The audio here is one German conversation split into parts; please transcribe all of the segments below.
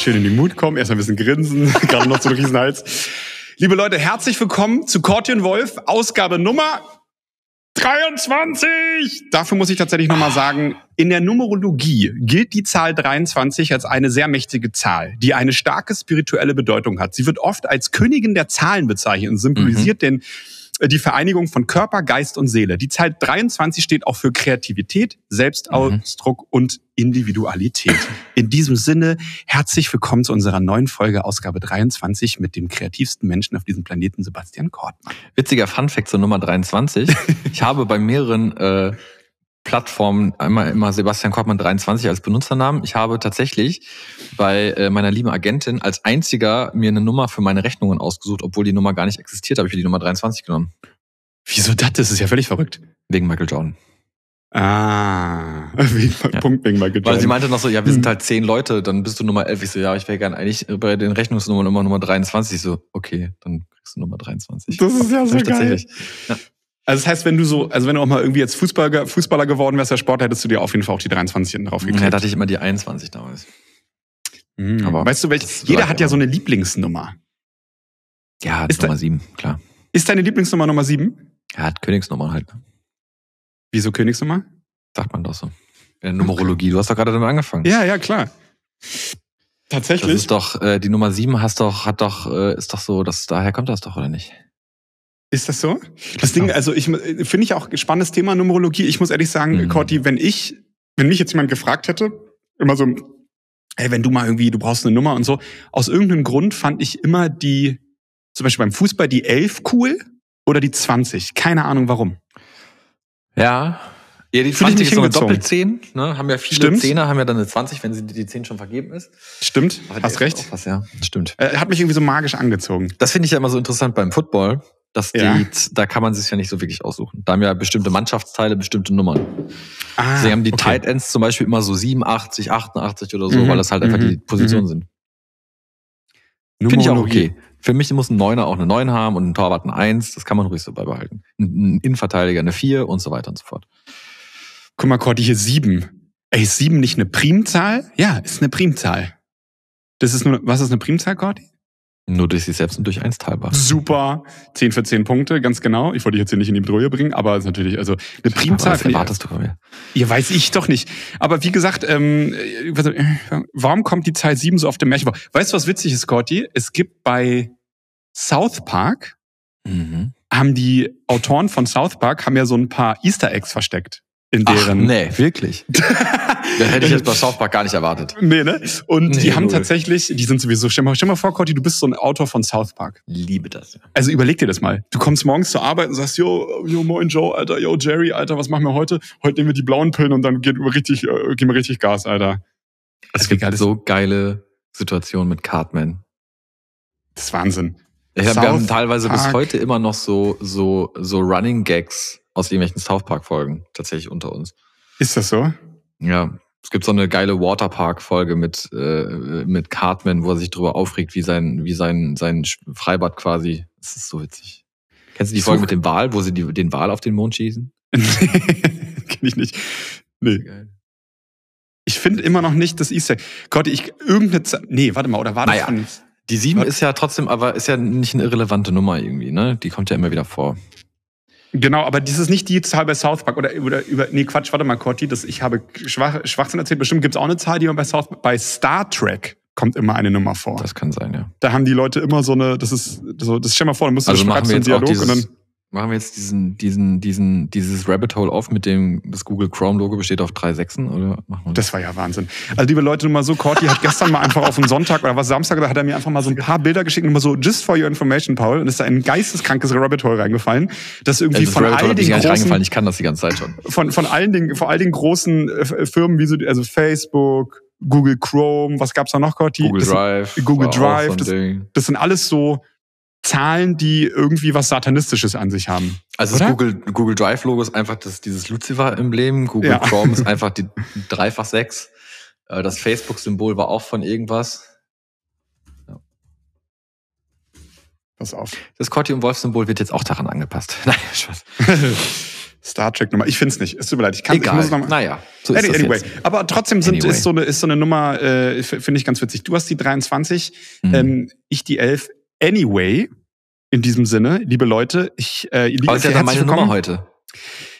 schön in den Mut kommen, erstmal ein bisschen grinsen, gerade noch so ein Riesenhals. Liebe Leute, herzlich willkommen zu Cortian Wolf, Ausgabe Nummer 23! Dafür muss ich tatsächlich nochmal sagen, in der Numerologie gilt die Zahl 23 als eine sehr mächtige Zahl, die eine starke spirituelle Bedeutung hat. Sie wird oft als Königin der Zahlen bezeichnet und symbolisiert mhm. den die Vereinigung von Körper, Geist und Seele. Die Zahl 23 steht auch für Kreativität, Selbstausdruck mhm. und Individualität. In diesem Sinne, herzlich willkommen zu unserer neuen Folge, Ausgabe 23, mit dem kreativsten Menschen auf diesem Planeten, Sebastian Kortmann. Witziger Funfact zur Nummer 23. ich habe bei mehreren äh, Plattformen immer, immer Sebastian Kortmann 23 als Benutzernamen. Ich habe tatsächlich bei äh, meiner lieben Agentin als einziger mir eine Nummer für meine Rechnungen ausgesucht, obwohl die Nummer gar nicht existiert, habe ich die Nummer 23 genommen. Wieso das? Das ist ja völlig verrückt. Wegen Michael Jordan. Ah, wegen, ja. Punkt wegen Michael Jordan. Weil sie meinte noch so, ja, wir sind hm. halt zehn Leute, dann bist du Nummer 11. Ich so, ja, ich wäre gern eigentlich bei den Rechnungsnummern immer Nummer 23. Ich so, okay, dann kriegst du Nummer 23. Das ist ja so geil. Tatsächlich. Ja. Also das heißt, wenn du so, also wenn du auch mal irgendwie jetzt Fußballer, Fußballer geworden wärst, der Sport, hättest du dir auf jeden Fall auch die 23 drauf gekriegt. Ja, da hatte ich immer die 21 damals. Mhm. Aber weißt du, welch, jeder hat ja so eine Lieblingsnummer. Ja, ist Nummer 7, klar. Ist deine Lieblingsnummer Nummer 7? Ja, hat Königsnummer halt. Wieso Königsnummer? Sagt man doch so. In der Numerologie, du hast doch gerade damit angefangen. Ja, ja, klar. Tatsächlich. Das ist doch, äh, die Nummer 7 hast doch, hat doch, äh, ist doch so, dass daher kommt das doch, oder nicht? Ist das so? Das Ding, also ich finde ich auch spannendes Thema Numerologie. Ich muss ehrlich sagen, mhm. Corti, wenn ich, wenn mich jetzt jemand gefragt hätte, immer so, ey, wenn du mal irgendwie, du brauchst eine Nummer und so, aus irgendeinem Grund fand ich immer die, zum Beispiel beim Fußball die 11 cool oder die 20. Keine Ahnung warum. Ja. Ja, die 20 ist so eine Doppelzehn, ne? Haben ja viele Stimmt. Zehner, haben ja dann eine 20, wenn sie die 10 schon vergeben ist. Stimmt, hast recht. Was, ja, stimmt. Äh, hat mich irgendwie so magisch angezogen. Das finde ich ja immer so interessant beim Football dass die, ja. da kann man sich ja nicht so wirklich aussuchen. Da haben ja bestimmte Mannschaftsteile, bestimmte Nummern. Ah, Sie haben die okay. Tight Ends zum Beispiel immer so 87, 88 oder so, mhm. weil das halt einfach mhm. die Positionen mhm. sind. Finde ich auch okay. Für mich muss ein Neuner auch eine 9 haben und ein Torwart eine 1. Das kann man ruhig so beibehalten. Ein Innenverteidiger eine 4 und so weiter und so fort. Guck mal, Cordy, hier 7. Ey, ist 7 nicht eine Primzahl? Ja, ist eine Primzahl. Das ist nur, was ist eine Primzahl, Cordy? Nur durch sich selbst und durch eins teilbar. Super. 10 für 10 Punkte, ganz genau. Ich wollte dich jetzt hier nicht in die Bedrohung bringen, aber es ist natürlich, also eine Primzahl. Was erwartest du von mir? Ja, weiß ich doch nicht. Aber wie gesagt, ähm, warum kommt die Zahl 7 so auf dem Märchen vor? Weißt du, was witzig ist, Scotty? Es gibt bei South Park, mhm. haben die Autoren von South Park haben ja so ein paar Easter Eggs versteckt in deren. Ach, nee, wirklich. das hätte ich jetzt bei South Park gar nicht erwartet. Nee, ne? Und nee, die haben null. tatsächlich, die sind sowieso, stell mal, stell mal vor, Corti, du bist so ein Autor von South Park. Liebe das. Also überleg dir das mal. Du kommst morgens zur Arbeit und sagst, yo, yo, moin Joe, Alter, yo, Jerry, Alter, was machen wir heute? Heute nehmen wir die blauen Pillen und dann gehen wir richtig, äh, gehen wir richtig Gas, Alter. Es gibt halt so geile Situationen mit Cartman. Das ist Wahnsinn. Ja, wir haben teilweise Park. bis heute immer noch so, so, so Running Gags aus irgendwelchen South Park-Folgen tatsächlich unter uns. Ist das so? Ja. Es gibt so eine geile Waterpark-Folge mit, äh, mit Cartman, wo er sich drüber aufregt, wie sein, wie sein, sein Freibad quasi. Das ist so witzig. Kennst du die Folge mit dem Wal, wo sie die, den Wal auf den Mond schießen? Kenn ich nicht. Nee. Ich finde immer noch nicht das Easter Egg. Gott, ich irgendeine Zeit. Nee, warte mal, oder war das naja, von. Die sieben ist ja trotzdem, aber ist ja nicht eine irrelevante Nummer irgendwie, ne? Die kommt ja immer wieder vor. Genau, aber das ist nicht die Zahl bei South Park oder, oder über, nee, Quatsch, warte mal, Corti, das, ich habe Schwach, Schwachsinn erzählt. Bestimmt gibt's auch eine Zahl, die man bei South, bei Star Trek kommt immer eine Nummer vor. Das kann sein, ja. Da haben die Leute immer so eine, das ist, so, das stell mal vor, dann musst du also machen wir jetzt Dialog dieses, und dann Machen wir jetzt diesen, diesen, diesen, dieses Rabbit Hole auf, mit dem das Google Chrome Logo besteht auf drei Sechsen oder machen wir das? das war ja Wahnsinn. Also liebe Leute, nur mal so, Corti hat gestern mal einfach auf einen Sonntag oder was Samstag, da hat er mir einfach mal so ein paar Bilder geschickt und mal so, just for your information, Paul, und ist da ein geisteskrankes Rabbit Hole reingefallen, das irgendwie das von Rabbit all den großen, ich kann das die ganze Zeit schon. Von, von allen Dingen, vor allen den großen äh, Firmen wie so, also Facebook, Google Chrome, was gab's da noch, Corti? Google Drive. Google Drive, das, das sind alles so, Zahlen, die irgendwie was Satanistisches an sich haben. Also das Google, Google Drive Logo ist einfach das, dieses Lucifer-Emblem. Google ja. Chrome ist einfach die dreifach sechs. Äh, das Facebook-Symbol war auch von irgendwas. Ja. Pass auf. Das Corti und Wolf-Symbol wird jetzt auch daran angepasst. Nein, Spaß. Star Trek Nummer. Ich finde es nicht. Es tut mir leid. Ich kann Egal. Ich muss noch mal, naja, so ist anyway. jetzt. Aber trotzdem sind, anyway. ist, so eine, ist so eine Nummer, äh, finde ich ganz witzig. Du hast die 23, mhm. ähm, ich die 11. Anyway, in diesem Sinne, liebe Leute, ich äh, liebe ist ja meine Nummer heute.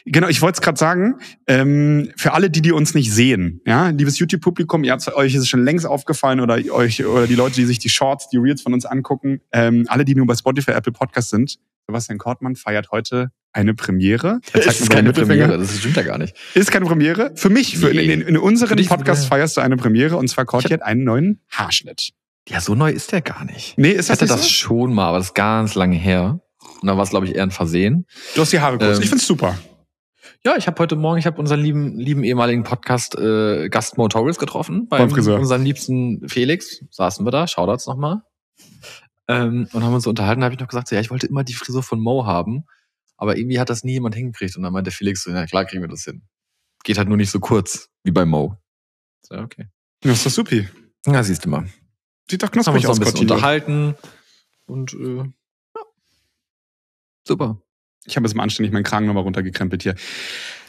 Genau, ich wollte es gerade sagen, ähm, für alle, die, die uns nicht sehen, ja, liebes YouTube-Publikum, ihr habt euch ist es schon längst aufgefallen oder euch oder die Leute, die sich die Shorts, die Reels von uns angucken, ähm, alle, die nur bei Spotify, Apple Podcast sind, Sebastian Kortmann feiert heute eine Premiere. Das ist keine Premiere, das stimmt ja gar nicht. Ist keine Premiere. Für mich, für nee. in, in, in unseren Podcast feierst du eine Premiere und zwar Korti hat einen neuen Haarschnitt. Ja, so neu ist der gar nicht. Nee, ist das ich hatte das so? schon mal, aber das ist ganz lange her. Und da war es, glaube ich, eher ein Versehen. Du hast die Haare kurz. Ähm, ich find's super. Ja, ich habe heute Morgen, ich habe unseren lieben, lieben ehemaligen Podcast äh, Gast Mo Torres getroffen. Bei unserem liebsten Felix. Saßen wir da, Shoutouts nochmal. Ähm, und haben uns so unterhalten, habe ich noch gesagt, so, ja, ich wollte immer die Frisur von Mo haben, aber irgendwie hat das nie jemand hingekriegt. Und dann meinte Felix so, ja klar kriegen wir das hin. Geht halt nur nicht so kurz wie bei Mo. So, okay. Ja, ist doch supi. Ja, siehst du mal. Sieht doch knusprig aus. Haben uns ein bisschen unterhalten und äh, ja. super. Ich habe jetzt mal anständig meinen Kragen nochmal runtergekrempelt hier.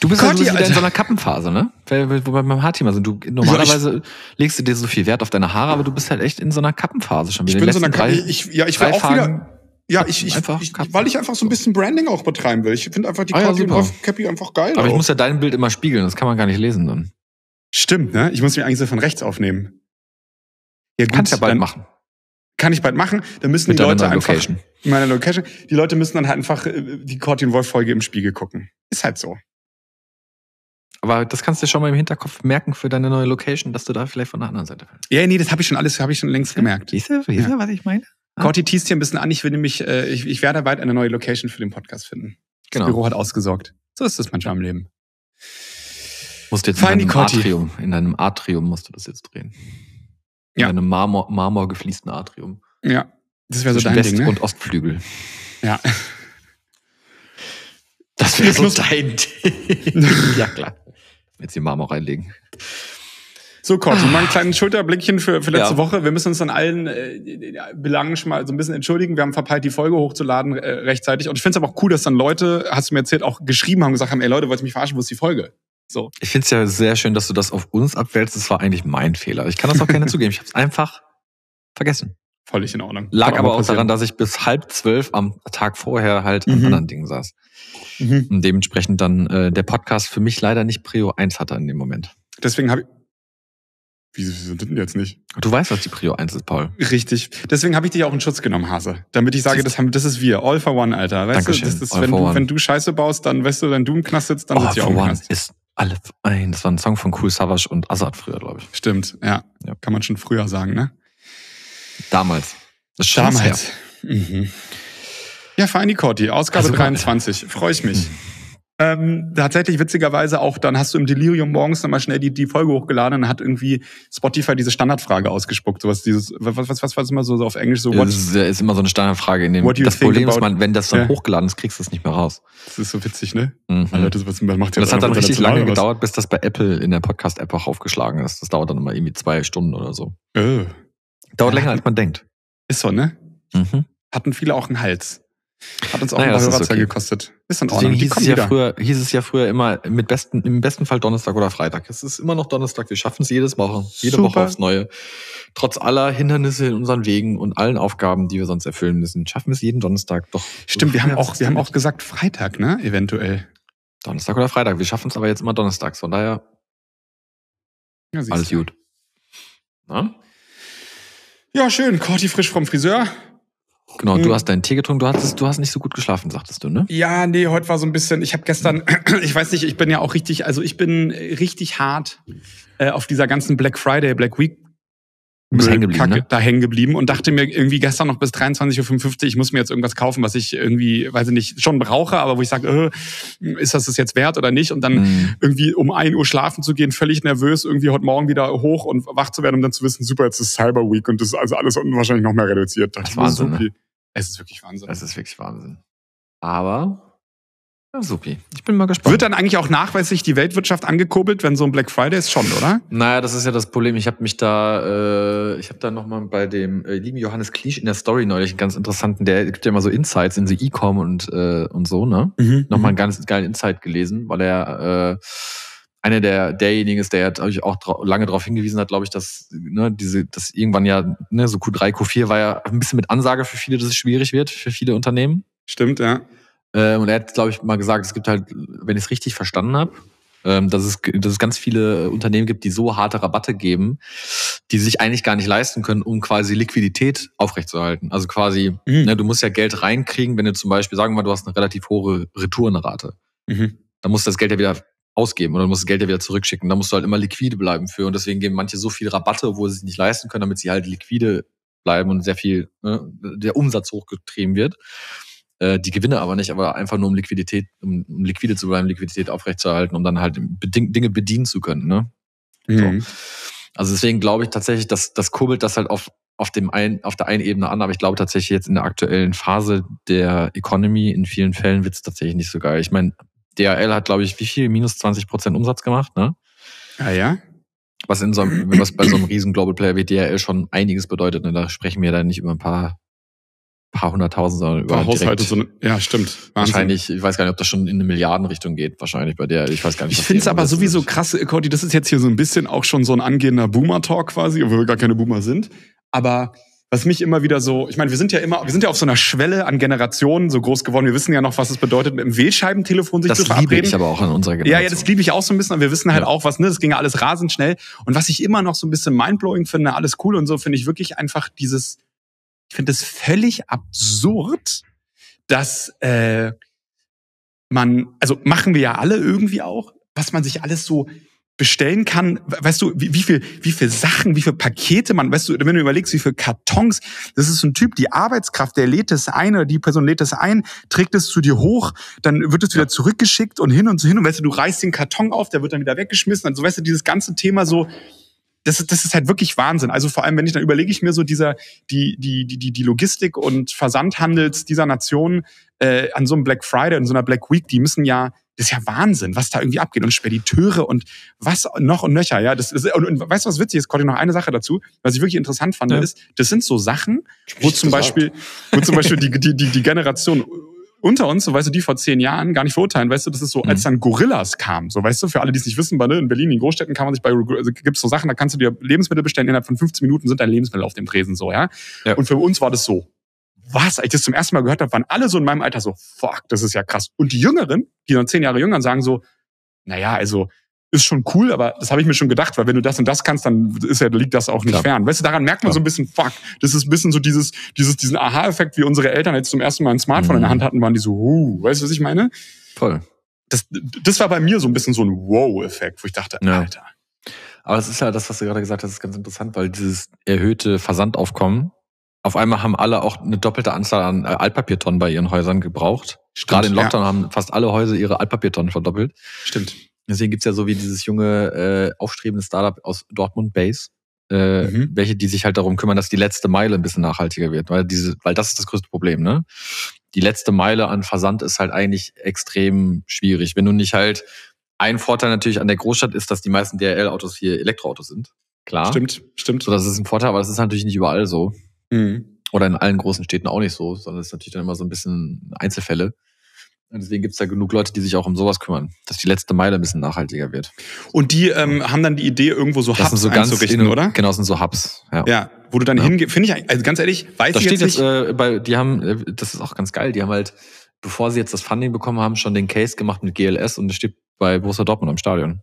Du bist Gott, ja wieder in so einer Kappenphase, ne? Weil, wo wir beim Haarthema sind. Du, normalerweise ja, legst du dir so viel Wert auf deine Haare, aber du bist halt echt in so einer Kappenphase schon wieder. Ich bin in so einer Kappen, ich, ja, ich will auch wieder, ja, ich, ich, ich, weil ich einfach so ein bisschen Branding auch betreiben will. Ich finde einfach die ah, ja, Cappy einfach geil. Aber auch. ich muss ja dein Bild immer spiegeln, das kann man gar nicht lesen dann. Stimmt, ne? Ich muss mich eigentlich so von rechts aufnehmen. Ja, gut, Kannst ja bald machen. Kann ich bald machen. Dann müssen Mit die Leute einfach Location. in meiner Location. Die Leute müssen dann halt einfach äh, die Cortin Wolf Folge im Spiegel gucken. Ist halt so. Aber das kannst du schon mal im Hinterkopf merken für deine neue Location, dass du da vielleicht von der anderen Seite fällst. Ja, nee, das habe ich schon alles, habe ich schon längst gemerkt. Siehst du, siehst du, was ich meine? Ah. Corti teast hier ein bisschen an. Ich will nämlich, äh, ich, ich werde bald eine neue Location für den Podcast finden. Genau. Das Büro hat ausgesorgt. So ist das manchmal im Leben. Musst jetzt in deinem Atrium, in deinem Atrium musst du das jetzt drehen. In Ja. einem Marmor, Marmor gefliesten Atrium. Ja, das wäre so dein West- Ding, ne? und Ostflügel. Ja. Das wäre so dein Ding. ja, klar. Jetzt den Marmor reinlegen. So, Corti, mal einen kleinen Schulterblickchen für, für letzte Ja. Woche. Wir müssen uns an allen äh, Belangen schon mal so ein bisschen entschuldigen. Wir haben verpeilt, die Folge hochzuladen äh, rechtzeitig. Und ich finde es aber auch cool, dass dann Leute, hast du mir erzählt, auch geschrieben haben, gesagt haben, ey Leute, wollt ihr mich verarschen, wo ist die Folge? So. Ich finde es ja sehr schön, dass du das auf uns abwälzt. Das war eigentlich mein Fehler. Ich kann das auch gerne zugeben. Ich habe es einfach vergessen. Völlig in Ordnung. Lag Kann aber auch daran, dass ich bis halb zwölf am Tag vorher halt an Mhm. anderen Dingen saß. Mhm. Und dementsprechend dann äh, der Podcast für mich leider nicht Prio 1 hatte in dem Moment. Deswegen habe ich. Wieso, wieso denn jetzt nicht? Du weißt, was die Prio 1 ist, Paul. Richtig. Deswegen habe ich dich auch in Schutz genommen, Hase. Damit ich sage, das, haben, das ist wir. All for one, Alter. Weißt Dankeschön. du, das ist, All wenn, for du, one. wenn du Scheiße baust, dann weißt du, wenn du im Knast sitzt, dann Oh, sitzt ich auch im Knast. ist alle ein. Das war ein Song von Cool Savage und Azad früher, glaube ich. Stimmt, ja. Ja. Kann man schon früher sagen, ne? Damals. Das ist her. Mhm. Ja, Feini Corti, Ausgabe Also, 23. Freue ich mich. Ähm, tatsächlich witzigerweise auch, dann hast du im Delirium morgens nochmal schnell die, die Folge hochgeladen und hat irgendwie Spotify diese Standardfrage ausgespuckt. Sowas, dieses, was, was, was, was immer so, so auf Englisch so, what, Das ist, ist immer so eine Standardfrage. In dem, das Problem ist, about- man, wenn das dann Ja. hochgeladen ist, kriegst du es nicht mehr raus. das ist so witzig, ne? Mhm. Alter, das, was, was macht Und das hat dann richtig lange gedauert. bis das bei Apple in der Podcast-App auch aufgeschlagen ist. Das dauert dann immer irgendwie zwei Stunden oder so. Äh, Dauert Ja. länger, als man denkt. ist so, ne? Mhm. Hatten viele auch einen Hals. Hat uns auch Naja, ein paar ist Hörerzahlen okay. gekostet. Ist in Deswegen Ordnung. Hieß es, ja wieder. früher, hieß es ja früher immer mit besten, im besten Fall Donnerstag oder Freitag. Es ist immer noch Donnerstag. Wir schaffen es jedes Woche, jede Super. Woche aufs Neue. Trotz aller Hindernisse in unseren Wegen und allen Aufgaben, die wir sonst erfüllen müssen, schaffen wir es jeden Donnerstag. Doch. Stimmt, wir haben auch, wir haben auch gesagt Freitag, ne? Eventuell. Donnerstag oder Freitag. Wir schaffen es aber jetzt immer donnerstags. Von daher Ja, alles gut. Na? Ja, schön. Corti frisch vom Friseur. Genau, du hast deinen Tee getrunken. Du hattest, du hast nicht so gut geschlafen, sagtest du, ne? Ja, nee, heute war so ein bisschen, ich habe gestern, ich weiß nicht, ich bin ja auch richtig, also ich bin richtig hart äh, auf dieser ganzen Black Friday, Black Week Bist hängen geblieben, Kacke ne? da hängen geblieben und dachte mir irgendwie gestern noch bis 23.55 Uhr, ich muss mir jetzt irgendwas kaufen, was ich irgendwie, weiß ich nicht, schon brauche, aber wo ich sage, äh, ist das das jetzt wert oder nicht? Und dann Mhm. irgendwie um 1 Uhr schlafen zu gehen, völlig nervös, irgendwie heute Morgen wieder hoch und wach zu werden, um dann zu wissen, super, jetzt ist Cyber Week und das ist also alles unten wahrscheinlich noch mehr reduziert. Das ist Wahnsinn, ne? Es ist wirklich Wahnsinn. Das ist wirklich Wahnsinn. Aber Ja, supi. Ich bin mal gespannt. Wird dann eigentlich auch nachweislich die Weltwirtschaft angekurbelt, wenn so ein Black Friday ist schon, oder? Naja, das ist ja das Problem. Ich habe mich da, äh, ich habe da nochmal bei dem äh, lieben Johannes Kliesch in der Story neulich einen ganz interessanten, der gibt ja immer so Insights in so E-Com und, äh, und so, ne? Mhm. Nochmal einen mhm. ganz geilen Insight gelesen, weil er äh, einer der derjenigen ist, der ja auch dra lange darauf hingewiesen hat, glaube ich, dass ne, diese, dass irgendwann ja ne, so Q3, Q4 war ja ein bisschen mit Ansage für viele, dass es schwierig wird für viele Unternehmen. Stimmt, ja. Äh, und er hat, glaube ich, mal gesagt, es gibt halt, wenn ich es richtig verstanden habe, ähm, dass, es, dass es ganz viele Unternehmen gibt, die so harte Rabatte geben, die sich eigentlich gar nicht leisten können, um quasi Liquidität aufrechtzuerhalten. Also quasi, mhm. ne, du musst ja Geld reinkriegen, wenn du zum Beispiel, sagen wir mal, du hast eine relativ hohe Retourenrate. Mhm. Dann musst du das Geld ja wieder ausgeben oder du musst das Geld ja wieder zurückschicken. Da musst du halt immer liquide bleiben für. Und deswegen geben manche so viel Rabatte, obwohl sie sich nicht leisten können, damit sie halt liquide bleiben und sehr viel, ne, der Umsatz hochgetrieben wird. Äh, die Gewinne aber nicht, aber einfach nur um Liquidität, um, um liquide zu bleiben, Liquidität aufrechtzuerhalten, um dann halt beding Dinge bedienen zu können. Ne? Mhm. So. Also deswegen glaube ich tatsächlich, dass das kurbelt das halt auf auf dem einen, auf der einen Ebene an, aber ich glaube tatsächlich jetzt in der aktuellen Phase der Economy in vielen Fällen wird es tatsächlich nicht so geil. Ich meine, DHL hat, glaube ich, wie viel? Minus 20 Prozent Umsatz gemacht, ne? Ah ja. Was in so einem, was bei so einem riesen Global Player wie DHL schon einiges bedeutet. Ne? Da sprechen wir dann nicht über ein paar paar hunderttausend, sondern über Haushalte. So, ja, stimmt. Wahnsinn. Wahrscheinlich, ich weiß gar nicht, ob das schon in eine Milliardenrichtung geht, wahrscheinlich bei der, ich weiß gar nicht. Ich finde es aber sowieso ist. krass, Cody, das ist jetzt hier so ein bisschen auch schon so ein angehender Boomer-Talk quasi, obwohl wir gar keine Boomer sind. Aber was mich immer wieder so, ich meine, wir sind ja immer, wir sind ja auf so einer Schwelle an Generationen so groß geworden. Wir wissen ja noch, was es bedeutet, mit dem Wählscheibentelefon sich das zu verabreden. Das liebe ich aber auch an unserer Generation. Ja, ja, das liebe ich auch so ein bisschen, aber wir wissen halt ja. auch, was, ne, das ging ja alles rasend schnell. Und was ich immer noch so ein bisschen mindblowing finde, alles cool und so, finde ich wirklich einfach dieses, ich finde es völlig absurd, dass äh, man, also machen wir ja alle irgendwie auch, was man sich alles so bestellen kann, weißt du, wie, wie viel, wie viel Sachen, wie viel Pakete man, weißt du, wenn du überlegst, wie viel Kartons, das ist so ein Typ, die Arbeitskraft, der lädt es ein oder die Person lädt es ein, trägt es zu dir hoch, dann wird es wieder zurückgeschickt und hin und so hin und weißt du, du reißt den Karton auf, der wird dann wieder weggeschmissen, also weißt du, dieses ganze Thema so, das, ist, das ist halt wirklich Wahnsinn. Also vor allem, wenn ich dann überlege ich mir so dieser die die die die Logistik und Versandhandels dieser Nation äh, an so einem Black Friday und so einer Black Week, die müssen ja das ist ja Wahnsinn, was da irgendwie abgeht und Spediteure und was noch und nöcher, ja. Das ist, und, und weißt du, was witzig ist? Konnte noch eine Sache dazu, was ich wirklich interessant fand, ja. ist, das sind so Sachen, wo zum Beispiel, wo zum Beispiel die, die, die, die Generation unter uns, so weißt du, die vor zehn Jahren gar nicht verurteilen, weißt du, das ist so, als mhm. dann Gorillas kam, so weißt du, für alle, die es nicht wissen, bei, ne, in Berlin, in Großstädten kann man sich bei, also gibt's so Sachen, da kannst du dir Lebensmittel bestellen, innerhalb von 15 Minuten sind deine Lebensmittel auf dem Tresen, so, ja? ja. Und für uns war das so. Was, als ich das zum ersten Mal gehört habe, waren alle so in meinem Alter so, fuck, das ist ja krass. Und die Jüngeren, die dann zehn Jahre jünger sagen so, naja, also, ist schon cool, aber das habe ich mir schon gedacht, weil wenn du das und das kannst, dann ist ja, liegt das auch nicht Klar. fern. Weißt du, daran merkt man Klar. so ein bisschen, fuck, das ist ein bisschen so dieses, dieses, diesen Aha-Effekt, wie unsere Eltern jetzt zum ersten Mal ein Smartphone mhm. in der mhm. Hand hatten, waren die so, uh, weißt du, was ich meine? Voll. Das, das war bei mir so ein bisschen so ein Wow-Effekt, wo ich dachte, ja. Alter. Aber es ist ja das, was du gerade gesagt hast, ist ganz interessant, weil dieses erhöhte Versandaufkommen, auf einmal haben alle auch eine doppelte Anzahl an äh, Altpapiertonnen bei ihren Häusern gebraucht. Stimmt, Gerade in Lockdown ja. haben fast alle Häuser ihre Altpapiertonnen verdoppelt. Stimmt. Deswegen gibt's ja so wie dieses junge, äh, aufstrebende Startup aus Dortmund Base, äh, mhm. welche, die sich halt darum kümmern, dass die letzte Meile ein bisschen nachhaltiger wird. Weil diese, weil das ist das größte Problem, ne? Die letzte Meile an Versand ist halt eigentlich extrem schwierig. Wenn du nicht halt, ein Vorteil natürlich an der Großstadt ist, dass die meisten DRL-Autos hier Elektroautos sind. Klar. Stimmt, stimmt. So, das ist ein Vorteil, aber das ist natürlich nicht überall so. Mhm. Oder in allen großen Städten auch nicht so, sondern es ist natürlich dann immer so ein bisschen Einzelfälle. Und deswegen gibt es da genug Leute, die sich auch um sowas kümmern, dass die letzte Meile ein bisschen nachhaltiger wird. Und die ähm, haben dann die Idee, irgendwo so das Hubs so einzurichten, in, oder? Genau, das sind so Hubs. Ja, ja wo du dann ja. hingehst. Finde ich, also ganz ehrlich, weiß da ich steht jetzt, jetzt äh, bei, die haben, äh, das ist auch ganz geil, die haben halt, bevor sie jetzt das Funding bekommen haben, schon den Case gemacht mit GLS und das steht bei Borussia Dortmund am Stadion.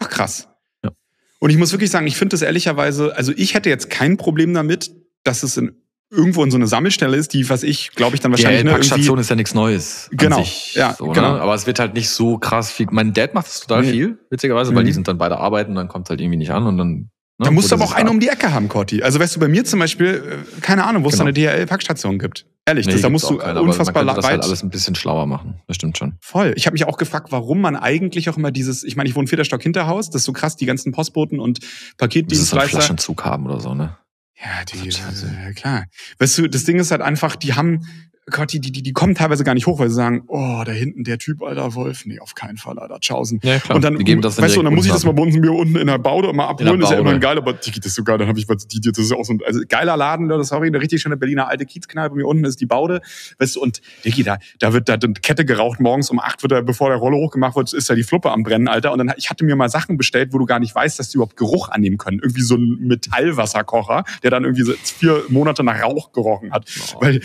Ach krass. Ja. Und ich muss wirklich sagen, ich finde das ehrlicherweise, also ich hätte jetzt kein Problem damit, dass es in irgendwo in so eine Sammelstelle ist, die, was ich, glaube ich, dann wahrscheinlich. Die ne, Packstation ist ja nichts Neues. Genau. Sich, ja, so, ne? genau. Ne? Aber es wird halt nicht so krass viel. Mein Dad macht das total nee. viel, witzigerweise, mhm. weil die sind dann beide arbeiten, dann kommt halt irgendwie nicht an und dann. Ne, da musst du aber auch einen um die Ecke haben, Corti. Also weißt du, bei mir zum Beispiel, äh, keine Ahnung, wo es genau. eine DHL-Packstation gibt. Ehrlich, nee, das, da musst du keine, unfassbar man das halt alles ein bisschen schlauer machen. Das stimmt schon. Voll. Ich habe mich auch gefragt, warum man eigentlich auch immer dieses, ich meine, ich wohne vierter Stock Hinterhaus, das ist so krass, die ganzen Postboten und Paketdienstleister. Das ist ein Flaschenzug haben oder so, ne? Ja, die, also, ja, klar. Weißt du, das Ding ist halt einfach, die haben Gott, die, die, die kommen teilweise gar nicht hoch, weil sie sagen, oh, da hinten der Typ, alter Wolf. Nee, auf keinen Fall, alter, Tschaußen. Ja, klar. Und dann, Die geben das dann weißt du, und dann muss ich das mal bei uns mir unten in der Baude mal abholen. ist ja immer geil, aber die, das ist so geil. Dann habe ich was, die, das ist auch so ein, also geiler Laden, da, sorry, eine richtig schöne Berliner alte Kiezkneipe. Mir unten ist die Baude. Weißt du, und Digi, da, da wird da eine Kette geraucht. Morgens um acht wird da, bevor der Rolle hochgemacht wird, ist da die Fluppe am Brennen, Alter. Und dann, ich hatte mir mal Sachen bestellt, wo du gar nicht weißt, dass die überhaupt Geruch annehmen können. Irgendwie so ein Metallwasserkocher, der dann irgendwie so vier Monate nach Rauch gerochen hat. Oh. Weil,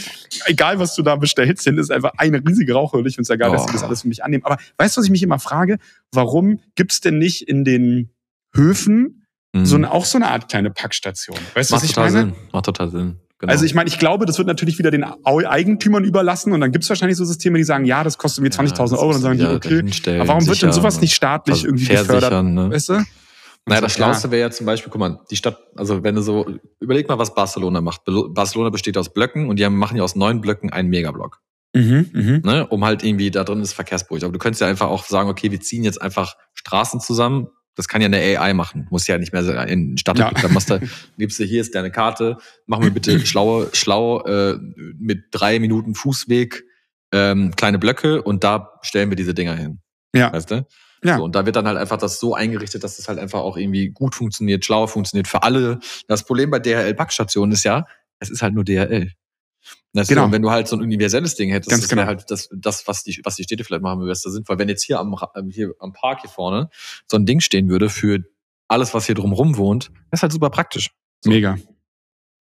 egal was du da bestellst, sind ist einfach eine riesige Rauchhöhle. Ich finde es ja geil, dass Oh. sie das alles für mich annehmen. Aber weißt du, was ich mich immer frage? Warum gibt's denn nicht in den Höfen Mhm. so eine, auch so eine Art kleine Packstation? Weißt du, was ich total meine? Sinn. Macht total Sinn. Genau. Also ich meine, ich glaube, das wird natürlich wieder den Eigentümern überlassen und dann gibt's wahrscheinlich so Systeme, die sagen, ja, das kostet mir 20.000 Euro. Und dann sagen die, okay. Aber warum wird denn sowas nicht staatlich irgendwie gefördert? Ne? Weißt du? Naja, das Schlauste wäre ja zum Beispiel, guck mal, die Stadt, also wenn du so, überleg mal, was Barcelona macht. Barcelona besteht aus Blöcken und die haben, machen ja aus neun Blöcken einen Megablock, Mhm, mhm. ne? Um halt irgendwie, da drin ist verkehrsberuhigt. Aber du könntest ja einfach auch sagen, okay, wir ziehen jetzt einfach Straßen zusammen. Das kann ja eine AI machen. Muss ja nicht mehr in Stadt. Ja. Da machst du, gibst du, hier ist deine Karte, mach mir bitte schlaue, schlau, äh, mit drei Minuten Fußweg, ähm, kleine Blöcke und da stellen wir diese Dinger hin. Ja. Weißt du? Ja. So, und da wird dann halt einfach das so eingerichtet, dass das halt einfach auch irgendwie gut funktioniert, schlau funktioniert für alle. Das Problem bei DHL-Packstationen ist ja, es ist halt nur DHL. Das Genau. Und wenn du halt so ein universelles Ding hättest, Ganz das wäre genau. halt das, das was, die, was die Städte vielleicht machen, wäre das sinnvoll. Wenn jetzt hier am, ähm, hier am Park hier vorne so ein Ding stehen würde für alles, was hier drumrum wohnt, das ist halt super praktisch. So. Mega.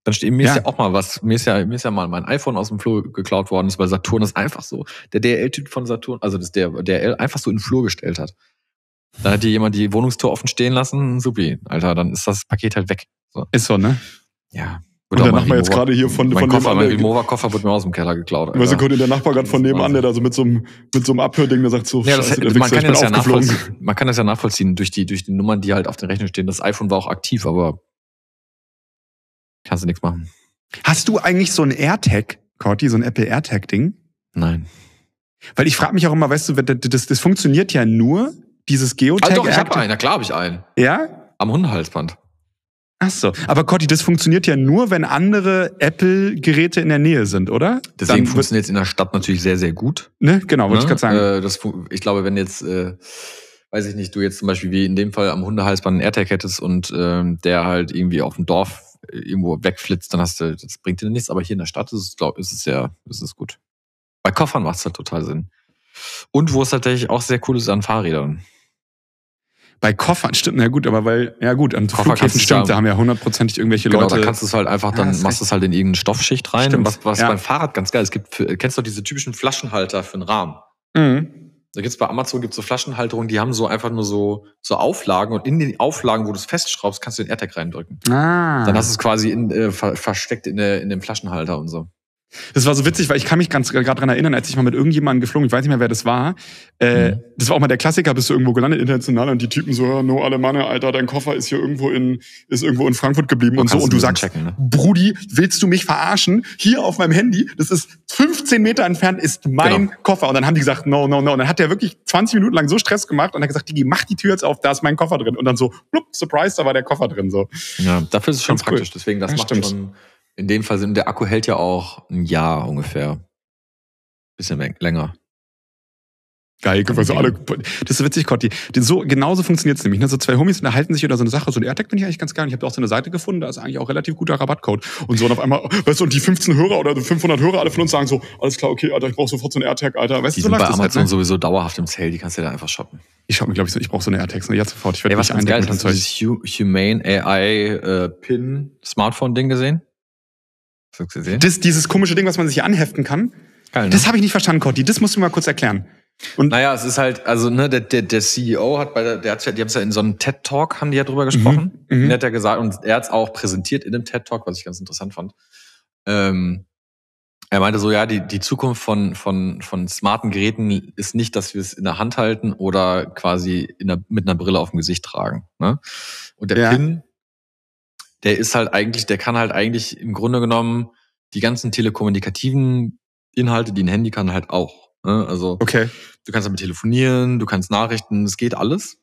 Dann steht, mir Ja. ist ja auch mal was, mir ist ja, mir ist ja mal mein iPhone aus dem Flur geklaut worden, ist bei Saturn, ist einfach so. Der DRL-Typ von Saturn, also das der DRL einfach so in den Flur gestellt hat. Dann hat dir jemand die Wohnungstür offen stehen lassen, supi, Alter, dann ist das Paket halt weg. So. Ist so, ne? Ja. Und der Nachbar jetzt gerade hier von- mein von Koffer, nebenan, mein der- Remover-Koffer wurde mir aus dem Keller geklaut. Alter. Weißt du, Conny, der Nachbar gerade von nebenan, der da so mit so einem, mit so einem Abhörding, der sagt so, Ja, das, Scheiße, man, kann das ja nachvollziehen. man kann das ja nachvollziehen durch die, durch die Nummern, die halt auf den Rechnern stehen. Das iPhone war auch aktiv, aber kannst du nichts machen. Hast du eigentlich so ein AirTag, Corti, so ein Apple AirTag-Ding? Nein. Weil ich frage mich auch immer, weißt du, das, das, das funktioniert ja nur, dieses Geotag. Ah, doch, ich habe einen, na klar habe ich einen. Ja? Am Hundehalsband. Ach so. Aber Corti, das funktioniert ja nur, wenn andere Apple-Geräte in der Nähe sind, oder? Deswegen funktioniert es in der Stadt natürlich sehr, sehr gut. ne? Genau, wollte ich Ne? gerade sagen. Äh, das, ich glaube, wenn jetzt, äh, weiß ich nicht, du jetzt zum Beispiel wie in dem Fall am Hundehalsband einen AirTag hättest und ähm, der halt irgendwie auf dem Dorf äh, irgendwo wegflitzt, dann hast du, das bringt dir nichts. Aber hier in der Stadt ist es, glaube ist es sehr, ist es gut. Bei Koffern macht es halt total Sinn. Und wo es tatsächlich auch sehr cool ist an Fahrrädern. Bei Koffern stimmt, na gut, aber weil, ja gut, an Koffer Flughäfen stimmt, da- haben ja hundertprozentig irgendwelche Genau, Leute. da kannst du es halt einfach, Ja, dann hast machst du es halt in irgendeine Stoffschicht rein. Stimmt, Was, was ja. beim Fahrrad ganz geil ist, es gibt, für, kennst du diese typischen Flaschenhalter für einen Rahmen? mhm. Da gibt's bei Amazon gibt's so Flaschenhalterungen, die haben so einfach nur so, so Auflagen und in den Auflagen, wo du es festschraubst, kannst du den AirTag reindrücken. Ah. Dann hast du es quasi in, äh, ver versteckt in, der, in dem Flaschenhalter und so. Das war so witzig, weil ich kann mich ganz gerade dran erinnern, als ich mal mit irgendjemandem geflogen, ich weiß nicht mehr, wer das war. Äh, Mhm. Das war auch mal der Klassiker, bist du irgendwo gelandet international und die Typen so, ja, no Alemanne, Alter, dein Koffer ist hier irgendwo in, ist irgendwo in Frankfurt geblieben und so. kannst Und du sagst, checken, ne? Brudi, willst du mich verarschen? Hier auf meinem Handy, das ist 15 Meter entfernt, ist mein Genau. Koffer. Und dann haben die gesagt, no, no, no. Und dann hat der wirklich 20 Minuten lang so Stress gemacht und hat gesagt, Digi, mach die Tür jetzt auf, da ist mein Koffer drin. Und dann so, blub, surprise, da war der Koffer drin, so. Ja, dafür ist es schon Ganz cool. praktisch. Deswegen, das Ja, macht stimmt. schon in dem Fall Sinn. Der Akku hält ja auch ein Jahr ungefähr. Bisschen läng- länger. Geil, guck mal, so alle, das ist witzig, Cotti. So, genauso funktioniert's nämlich. Ne? So zwei Homies unterhalten sich über so eine Sache. So ein AirTag finde ich eigentlich ganz geil. Und Ich habe da auch so eine Seite gefunden, da ist eigentlich auch relativ guter Rabattcode. Und so und auf einmal, weißt du, und die 15 Hörer oder 500 Hörer alle von uns sagen so, alles klar, okay, Alter, ich brauche sofort so einen AirTag, Alter. Weißt Die du, so sind bei das Amazon halt, ne? sowieso dauerhaft im Sale, die kannst du ja da einfach shoppen. Ich schau mir, glaube ich, so, ich brauche so eine AirTags. Ne? Jetzt sofort. Ich werde Ey, was ganz geil ist, hast du dieses Hu- Humane AI äh, Pin Smartphone Ding gesehen? Hast du gesehen? Das, dieses komische Ding, was man sich hier anheften kann, Geil, ne? das habe ich nicht verstanden, Cotti. Das musst du mir mal kurz erklären. Und Naja, es ist halt, also ne, der, der, der CEO hat bei der, der hat ja, die haben es ja in so einem TED Talk haben die ja drüber gesprochen. mhm. Und der hat ja gesagt und er hat es auch präsentiert in dem TED Talk, was ich ganz interessant fand. Ähm, er meinte so, ja, die die Zukunft von von von smarten Geräten ist nicht, dass wir es in der Hand halten oder quasi in der, mit einer Brille auf dem Gesicht tragen. Ne? Und der Ja. Pin, der ist halt eigentlich, der kann halt eigentlich im Grunde genommen die ganzen telekommunikativen Inhalte, die ein Handy kann, halt auch. Ne? Also okay. Du kannst damit telefonieren, du kannst Nachrichten, es geht alles.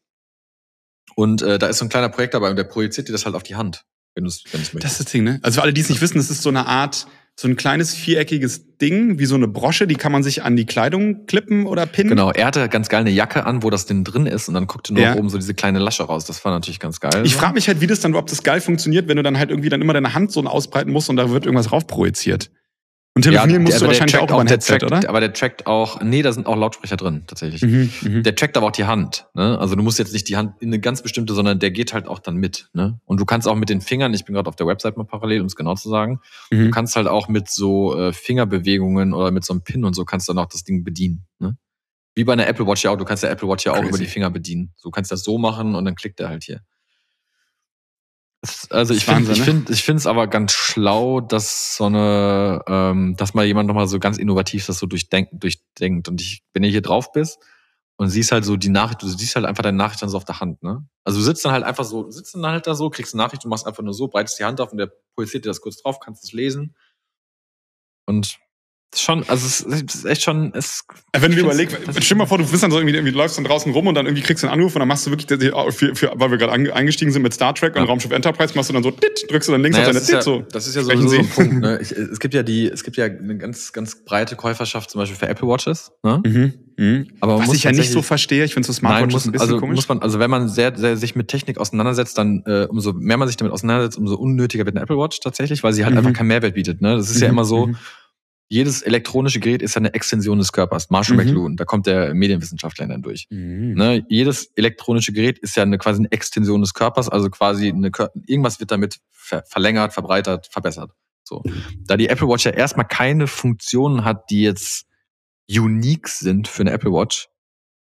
Und äh, da ist so ein kleiner Projekt dabei und der projiziert dir das halt auf die Hand, wenn du es wenn du's Das möchtest. ist das Ding, ne? Also für alle, die es nicht wissen, das ist so eine Art, so ein kleines viereckiges Ding, wie so eine Brosche, die kann man sich an die Kleidung klippen oder pinnen. Genau, er hatte ganz geil eine Jacke an, wo das Ding drin ist und dann guckte nur ja. oben so diese kleine Lasche raus. Das war natürlich ganz geil. Ich frage mich halt, wie das dann, ob das geil funktioniert, wenn du dann halt irgendwie dann immer deine Hand so ausbreiten musst und da wird irgendwas raufprojiziert. Und telefonieren ja, musst du wahrscheinlich auch über ein Headset, trackt, oder? Aber der trackt auch, nee, da sind auch Lautsprecher drin, tatsächlich. Mhm, mhm, der trackt aber auch die Hand. Ne? Also du musst jetzt nicht die Hand in eine ganz bestimmte, sondern der geht halt auch dann mit. Ne? Und du kannst auch mit den Fingern, ich bin gerade auf der Website mal parallel, um es genau zu sagen, mhm. du kannst halt auch mit so äh, Fingerbewegungen oder mit so einem Pin und so kannst du dann auch das Ding bedienen. Ne? Wie bei einer Apple Watch ja auch, du kannst der Apple Watch ja auch Crazy. über die Finger bedienen. Du kannst das so machen und dann klickt er halt hier. Also ich finde, ich ne? finde, ich finde es aber ganz schlau, dass so eine, ähm, dass mal jemand nochmal so ganz innovativ das so durchdenkt, durchdenkt. Und ich, wenn ihr hier drauf bist und siehst halt so die Nachricht, du siehst halt einfach deine Nachricht dann so auf der Hand, ne? Also du sitzt dann halt einfach so, du sitzt dann halt da so, kriegst eine Nachricht, du machst einfach nur so, breitest die Hand auf und der projiziert dir das kurz drauf, kannst es lesen. Und schon, also es ist echt schon. Es, Wenn du dir überlegst, stell mal vor, du bist dann so irgendwie, irgendwie läufst dann draußen rum und dann irgendwie kriegst du einen Anruf und dann machst du wirklich, für, für, weil wir gerade eingestiegen sind mit Star Trek und ja. Raumschiff Enterprise, machst du dann so, drückst du dann links naja, auf deine Tit, ja, so. Das ist ja so, so ein Punkt. Ne? Ich, es gibt ja die, es gibt ja eine ganz, ganz breite Käuferschaft zum Beispiel für Apple Watches. Ne? Mhm. Mhm. Aber Was ich ja nicht so verstehe, ich finde so Smartwatches muss, ein bisschen also komisch. Muss man, also wenn man sehr, sehr sich mit Technik auseinandersetzt, dann äh, umso mehr man sich damit auseinandersetzt, umso unnötiger wird eine Apple Watch tatsächlich, weil sie halt mhm. einfach keinen Mehrwert bietet. Ne? Das ist mhm. ja immer so, mhm jedes elektronische Gerät ist ja eine Extension des Körpers. Marshall mhm. McLuhan, da kommt der Medienwissenschaftler dann durch. Mhm. Ne, jedes elektronische Gerät ist ja eine, quasi eine Extension des Körpers, also quasi eine, irgendwas wird damit ver verlängert, verbreitert, verbessert. So. Da die Apple Watch ja erstmal keine Funktionen hat, die jetzt unique sind für eine Apple Watch,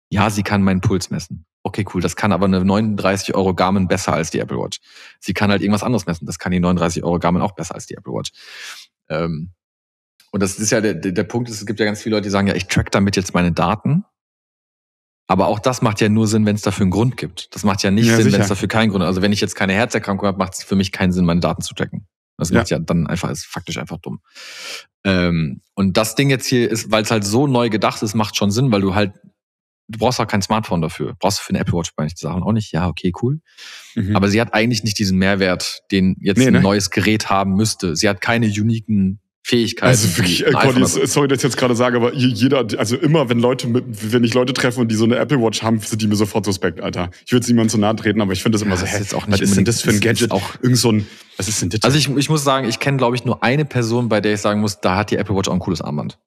ja, sie kann meinen Puls messen. Okay, cool. Das kann aber eine 39 Euro Garmin besser als die Apple Watch. Sie kann halt irgendwas anderes messen. Das kann die 39 Euro Garmin auch besser als die Apple Watch. Ähm, und das ist ja der, der Punkt, es gibt ja ganz viele Leute, die sagen, ja, ich track damit jetzt meine Daten. Aber auch das macht ja nur Sinn, wenn es dafür einen Grund gibt. Das macht ja nicht ja, Sinn, wenn es dafür keinen Grund hat. Also wenn ich jetzt keine Herzerkrankung habe, macht es für mich keinen Sinn, meine Daten zu tracken. Das ja. macht ja dann einfach, ist faktisch einfach dumm. Ähm, und das Ding jetzt hier ist, weil es halt so neu gedacht ist, macht schon Sinn, weil du halt, du brauchst auch kein Smartphone dafür. Brauchst du für eine Apple Watch bei die Sachen auch nicht. Ja, okay, cool. Mhm. Aber sie hat eigentlich nicht diesen Mehrwert, den jetzt nee, ein ne? neues Gerät haben müsste. Sie hat keine uniken Fähigkeiten. Also wirklich, äh, Conny, sorry, dass ich jetzt gerade sage, aber jeder, also immer, wenn Leute mit, wenn ich Leute treffe und die so eine Apple Watch haben, sind die mir sofort suspekt, Alter. Ich würde niemandem zu nahe treten, aber ich finde das immer ja, so, hä, jetzt auch nicht was ist denn das für ein Gadget? Auch irgend so ein, was ist denn das? Also ich, ich muss sagen, ich kenne, glaube ich, nur eine Person, bei der ich sagen muss, da hat die Apple Watch auch ein cooles Armband.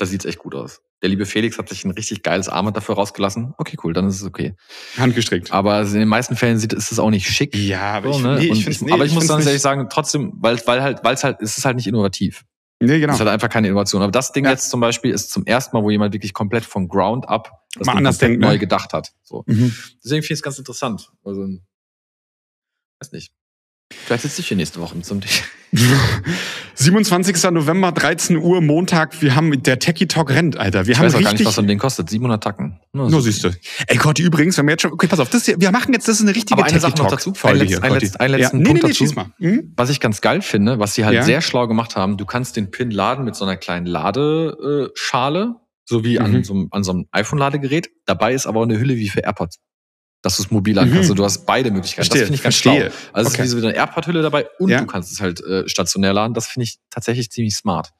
Da sieht's echt gut aus. Der liebe Felix hat sich ein richtig geiles Armband dafür rausgelassen. Okay, cool, dann ist es okay. Handgestrickt. Aber in den meisten Fällen sieht, ist es auch nicht schick. Ja, aber so, ich, ne? nee, ich, ich nee, aber ich, ich muss dann ehrlich sagen, trotzdem, weil, weil halt, weil es halt, es ist halt nicht innovativ. Nee, genau. Es ist halt einfach keine Innovation. Aber das Ding ja. jetzt zum Beispiel ist zum ersten Mal, wo jemand wirklich komplett von Ground up das Mal anders denkt, neu ne? gedacht hat. So. Mhm. Deswegen finde ich es ganz interessant. Also, weiß nicht. Vielleicht sitze ich hier nächste Woche zum Dich. 27. November, 13 Uhr, Montag. Wir haben, der Techie Talk rennt, Alter. Wir ich haben weiß auch gar nicht, was so ein Ding kostet. 700 Tacken. Nur, Nur siehst du. Ey Gott, übrigens, wenn wir jetzt schon, okay, pass auf, das hier, wir machen jetzt, das ist eine richtige Aber eine Sache noch dazu. Ein, letzt, ein, letzt, ein letzten ja. Punkt nee, nee, dazu. Hm? Was ich ganz geil finde, was sie halt ja? sehr schlau gemacht haben, du kannst den Pin laden mit so einer kleinen Ladeschale, so wie mhm. an, so, an so einem iPhone-Ladegerät. Dabei ist aber auch eine Hülle wie für AirPods dass du es mobil an kannst. Mhm. Also du hast beide Möglichkeiten. Verstehe, das finde ich ganz verstehe. schlau. Also okay. es ist wie so eine AirPod-Hülle dabei und ja. du kannst es halt äh, stationär laden. Das finde ich tatsächlich ziemlich smart.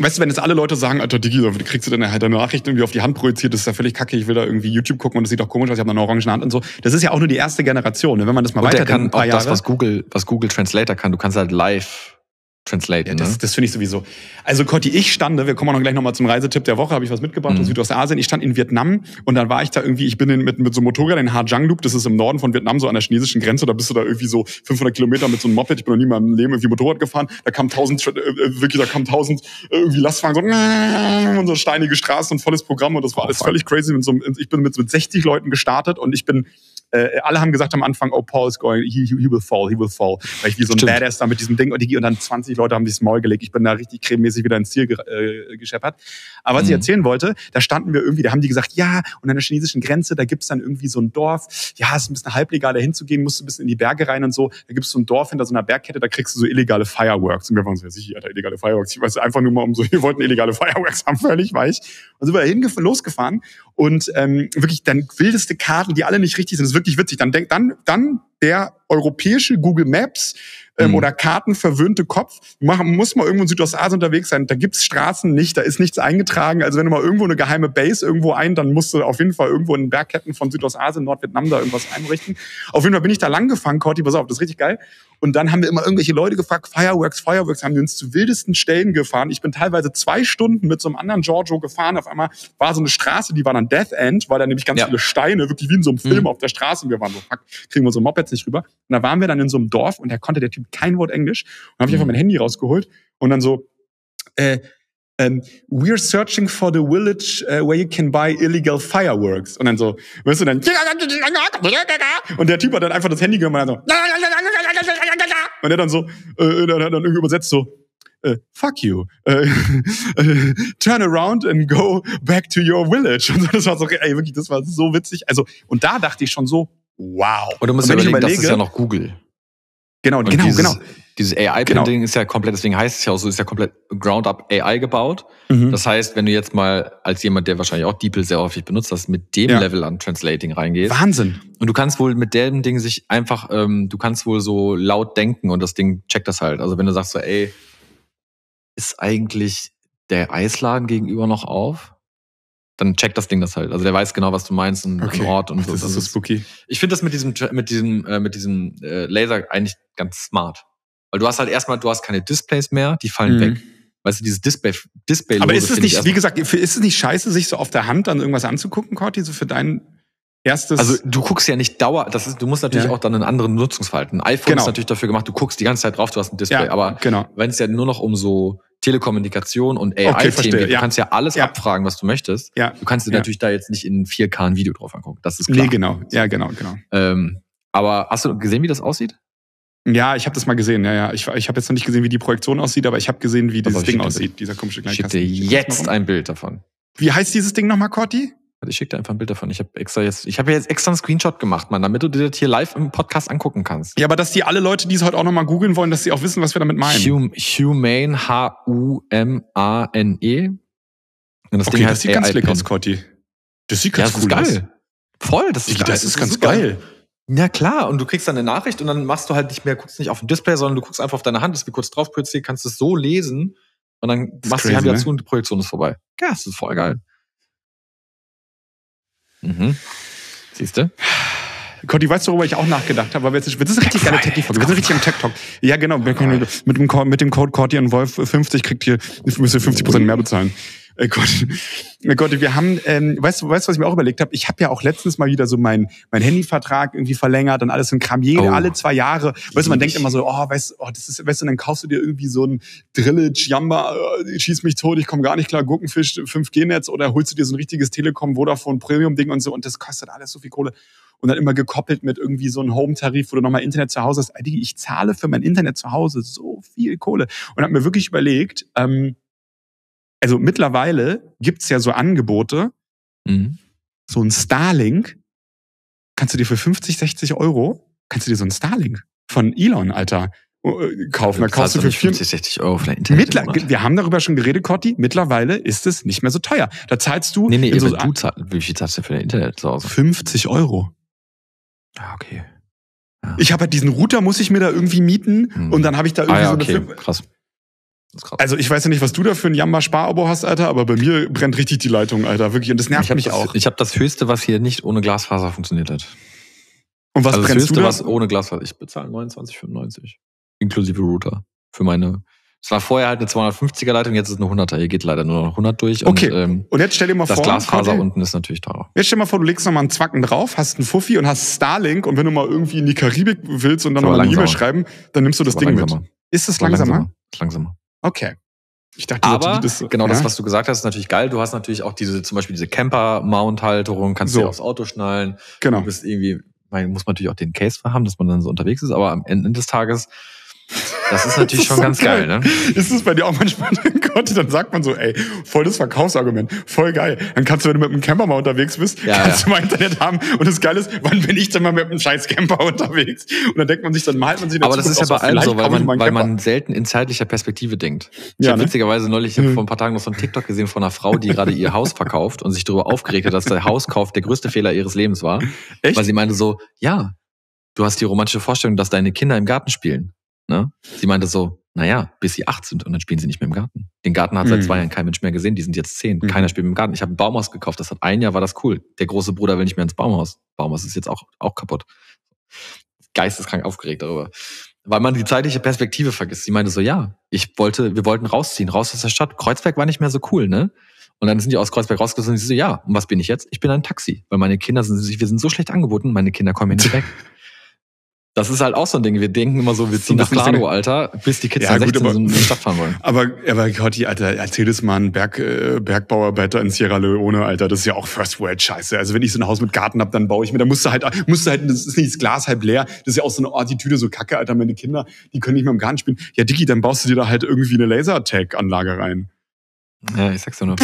Weißt du, wenn jetzt alle Leute sagen, Alter, Digi, dann kriegst du dann halt deine Nachricht irgendwie auf die Hand projiziert, das ist ja völlig kacke, ich will da irgendwie YouTube gucken und das sieht doch komisch aus, ich habe eine orange Hand und so. Das ist ja auch nur die erste Generation. Ne? Wenn man das mal weiter kann, auch Jahre, das, was Google, was Google Translator kann, du kannst halt live Translate. Ja, das, ne? das finde ich sowieso. Also Cotti, ich stande, wir kommen auch noch gleich nochmal zum Reisetipp der Woche, habe ich was mitgebracht mhm. aus Südostasien. Ich stand in Vietnam und dann war ich da irgendwie, ich bin in, mit, mit so einem Motorrad in Ha Giang Loop, das ist im Norden von Vietnam, so an der chinesischen Grenze, da bist du da irgendwie so 500 Kilometer mit so einem Moped, ich bin noch nie in meinem Leben irgendwie Motorrad gefahren, da kam tausend, äh, äh, wirklich, da kam tausend irgendwie Lastwagen, so, und so steinige Straßen und volles Programm und das war alles völlig crazy. Mit so, ich bin mit, mit 60 Leuten gestartet und ich bin äh, alle haben gesagt am Anfang, oh, Paul is going, he, he will fall, he will fall. Weil ich wie so ein Stimmt. Badass da mit diesem Ding und, die, und dann 20 Leute haben sich Maul gelegt. Ich bin da richtig crememäßig wieder ins Ziel ge äh, gescheppert. Aber was mhm. ich erzählen wollte, da standen wir irgendwie, da haben die gesagt, ja, und an der chinesischen Grenze, da gibt's dann irgendwie so ein Dorf. Ja, es ist ein bisschen halblegal, da hinzugehen, musst du ein bisschen in die Berge rein und so. Da gibt's so ein Dorf hinter so einer Bergkette, da kriegst du so illegale Fireworks. Und wir waren so, ja, sicher, Alter, illegale Fireworks. Ich weiß einfach nur mal um so, wir wollten illegale Fireworks haben, völlig weich. Und sind wir da losgefahren und ähm, wirklich dann wildeste Karten, die alle nicht richtig sind. Wirklich witzig. Dann denk, dann, dann der europäische Google Maps ähm, mhm. oder kartenverwöhnte Kopf. Man muss mal irgendwo in Südostasien unterwegs sein. Da gibt's Straßen nicht, da ist nichts eingetragen. Also wenn du mal irgendwo eine geheime Base irgendwo ein, dann musst du auf jeden Fall irgendwo in den Bergketten von Südostasien, Nordvietnam da irgendwas einrichten. Auf jeden Fall bin ich da lang gefahren, Corti, pass auf, das ist richtig geil. Und dann haben wir immer irgendwelche Leute gefragt, Fireworks, Fireworks, haben wir uns zu wildesten Stellen gefahren. Ich bin teilweise zwei Stunden mit so einem anderen Giorgio gefahren. Auf einmal war so eine Straße, die war dann Death End, weil da nämlich ganz ja. viele Steine, wirklich wie in so einem Film mhm. auf der Straße. Und wir waren so, fuck, kriegen wir so Mopeds nicht rüber. Und da waren wir dann in so einem Dorf und da konnte der Typ kein Wort Englisch. Und habe ich einfach mhm. mein Handy rausgeholt und dann so, äh, um, ähm, we're searching for the village uh, where you can buy illegal fireworks. Und dann so, weißt du, dann, und der Typ hat dann einfach das Handy genommen und dann so, und er dann so, äh, dann, dann irgendwie übersetzt so, uh, fuck you, uh, turn around and go back to your village. Und das war so, ey, wirklich, das war so witzig. Also, und da dachte ich schon so, wow. Und du musst und überlegen, überlege, das ist ja noch Google. Genau, und genau, dieses, genau. Dieses AI-Printing genau. ist ja komplett, deswegen heißt es ja auch so, ist ja komplett Ground-up AI gebaut. Mhm. Das heißt, wenn du jetzt mal als jemand, der wahrscheinlich auch DeepL sehr häufig benutzt, das mit dem ja. Level an Translating reingehst. Wahnsinn. Und du kannst wohl mit dem Ding sich einfach, ähm, du kannst wohl so laut denken und das Ding checkt das halt. Also wenn du sagst so, ey, ist eigentlich der Eisladen gegenüber noch auf? dann checkt das Ding das halt. Also der weiß genau, was du meinst und okay. Ort und so. Das ist so spooky. Ich finde das mit diesem mit diesem äh, mit diesem äh, Laser eigentlich ganz smart, weil du hast halt erstmal du hast keine Displays mehr, die fallen mhm. weg. Weißt du, dieses Display Display. Aber ist es nicht, wie gesagt, ist es nicht scheiße, sich so auf der Hand dann irgendwas anzugucken, Corti, so für deinen erstes. Also du guckst ja nicht dauer, das ist, du musst natürlich ja. auch dann einen anderen Nutzungsverhalten. Ein iPhone genau. ist natürlich dafür gemacht, du guckst die ganze Zeit drauf, du hast ein Display, ja, aber genau. wenn es ja nur noch um so Telekommunikation und AI-Themen okay, geht. Du ja. kannst ja alles abfragen, was du möchtest. Ja. Du kannst dir ja. natürlich da jetzt nicht in 4K ein Video drauf angucken. Das ist klar. Nee, genau. Ja, genau, genau. Ähm, aber hast du gesehen, wie das aussieht? Ja, ich habe das mal gesehen. Ja, ja. Ich, ich habe jetzt noch nicht gesehen, wie die Projektion aussieht, aber ich habe gesehen, wie dieses Ding aussieht, dieser komische kleine Ich schicke dir jetzt ein Bild davon. Wie heißt dieses Ding nochmal, Corti? Ich schicke dir einfach ein Bild davon. Ich habe extra jetzt, ich habe jetzt extra einen Screenshot gemacht, Mann, damit du dir das hier live im Podcast angucken kannst. Ja, aber dass die alle Leute, die es heute auch nochmal googeln wollen, dass sie auch wissen, was wir damit meinen. Hum, Humane, H-U-M-A-N-E. Und das okay, Ding das sieht ganz slick aus, Scotty. Das sieht ganz ja, cool aus. geil. Voll, das ist, das, das ist, ganz super. geil. Ja, klar. Und du kriegst dann eine Nachricht und dann machst du halt nicht mehr, guckst nicht auf dem Display, sondern du guckst einfach auf deine Hand, das wie kurz drauf projizierst, kannst es so lesen und dann machst du die Hand wieder ne? zu und die Projektion ist vorbei. Ja, das ist voll geil. Mhm. Siehst du? Conti, weißt du, worüber ich auch nachgedacht habe? Weil wir jetzt, das ist eine richtig geile Tech-Folge. Wir sind richtig im Tech-Talk. Ja, genau. Mit dem, mit dem Code Corti und Wolf 50 kriegt ihr, müsst ihr 50 Prozent mehr bezahlen. Äh Gott, äh Gott, wir haben, ähm, weißt du, weißt du, was ich mir auch überlegt habe? Ich habe ja auch letztens mal wieder so meinen mein Handyvertrag irgendwie verlängert und alles in Kram. Jede, oh. alle zwei Jahre. Weißt du, man denkt immer so, oh, weißt, oh, das ist, weißt du, dann kaufst du dir irgendwie so ein Drillage, Jamba, äh, schieß mich tot, ich komme gar nicht klar, Gurkenfisch, 5G-Netz oder holst du dir so ein richtiges Telekom, Vodafone, Premium-Ding und so und das kostet alles so viel Kohle und dann immer gekoppelt mit irgendwie so einem Home-Tarif, wo du nochmal Internet zu Hause hast. Ich zahle für mein Internet zu Hause so viel Kohle. Und habe mir wirklich überlegt, ähm, also mittlerweile gibt's ja so Angebote, mhm. so ein Starlink, kannst du dir für 50, 60 Euro, kannst du dir so ein Starlink von Elon, Alter, äh, kaufen. Da kaufst du für 50, 60 Euro für Internet. wir haben darüber schon geredet, Cotti. Mittlerweile ist es nicht mehr so teuer. Da zahlst du. Nee, nee, so du zahl, wie viel zahlst du für dein Internet zu Hause? 50 Euro. Ah, okay. Ja. Ich habe halt diesen Router, muss ich mir da irgendwie mieten hm. und dann habe ich da irgendwie ah, ja, okay. so eine. Krass. Also ich weiß ja nicht, was du da für ein Jamba-Spar-Abo hast, Alter, aber bei mir brennt richtig die Leitung, Alter. Wirklich. Und das nervt mich das, auch. Ich habe das Höchste, was hier nicht ohne Glasfaser funktioniert hat. Und was also brennst das Höchste, was ohne Glasfaser. Ich bezahle 29,95. Inklusive Router. Für meine es war vorher halt eine 250er Leitung, jetzt ist es eine 100er. Hier geht leider nur noch 100 durch. Okay. Und, ähm, und jetzt stell dir mal das vor. Das Glasfaser okay. unten ist natürlich teurer. Jetzt stell dir mal vor, du legst nochmal einen Zwacken drauf, hast einen Fuffi und hast Starlink und wenn du mal irgendwie in die Karibik willst und dann nochmal eine E-Mail schreiben, dann nimmst du das Ding langsamer. mit. Ist das langsamer? langsamer. Okay. Ich dachte, aber das, genau ja? das, was du gesagt hast, ist natürlich geil. Du hast natürlich auch diese, zum Beispiel diese Camper-Mount-Halterung, kannst so. dir aufs Auto schnallen. Genau. Du bist irgendwie, man muss man natürlich auch den Case haben, dass man dann so unterwegs ist, aber am Ende des Tages das ist natürlich das ist schon so ganz geil. geil, ne? Ist es bei dir auch manchmal, Gott, dann sagt man so, ey, voll das Verkaufsargument, voll geil. Dann kannst du, wenn du mit einem Camper mal unterwegs bist, ja, kannst ja. du mal Internet haben. Und das Geile ist, wann bin ich denn mal mit einem scheiß Camper unterwegs? Und dann denkt man sich, dann malt man sich Aber das ist ja bei allem so, weil man, weil man selten in zeitlicher Perspektive denkt. Ich ja, habe ne? witzigerweise neulich, ich hab vor ein paar Tagen noch so ein TikTok gesehen von einer Frau, die gerade ihr Haus verkauft und sich darüber aufgeregt hat, dass der Hauskauf der größte Fehler ihres Lebens war. Echt? Weil sie meinte so, ja, du hast die romantische Vorstellung, dass deine Kinder im Garten spielen. Ne? Sie meinte so, naja, bis sie acht sind und dann spielen sie nicht mehr im Garten. Den Garten hat seit mhm. zwei Jahren kein Mensch mehr gesehen, die sind jetzt zehn. Mhm. Keiner spielt im Garten. Ich habe ein Baumhaus gekauft, das hat ein Jahr, war das cool. Der große Bruder will nicht mehr ins Baumhaus. Baumhaus ist jetzt auch, auch kaputt. Geisteskrank aufgeregt darüber. Weil man die zeitliche Perspektive vergisst. Sie meinte so, ja, ich wollte, wir wollten rausziehen, raus aus der Stadt. Kreuzberg war nicht mehr so cool, ne? Und dann sind die aus Kreuzberg rausgezogen und sie so, ja, und was bin ich jetzt? Ich bin ein Taxi. Weil meine Kinder sind, wir sind so schlecht angeboten, meine Kinder kommen hier nicht weg. Das ist halt auch so ein Ding. Wir denken immer so, wir ziehen nach Klano, Alter, bis die Kids ja, 16 gut, aber, in die Stadt fahren wollen. Aber, aber Gotti, Alter, erzähl das mal ein Berg, äh, Bergbauarbeiter in Sierra Leone, Alter. Das ist ja auch First World Scheiße. Also wenn ich so ein Haus mit Garten hab, dann baue ich mir, da musst du halt, musst du halt, das ist nicht das Glas halb leer. Das ist ja auch so eine Attitüde, so Kacke, Alter. Meine Kinder, die können nicht mehr im Garten spielen. Ja, Dicky, dann baust du dir da halt irgendwie eine Laser-Tag-Anlage rein. Ja, ich sag's ja nur.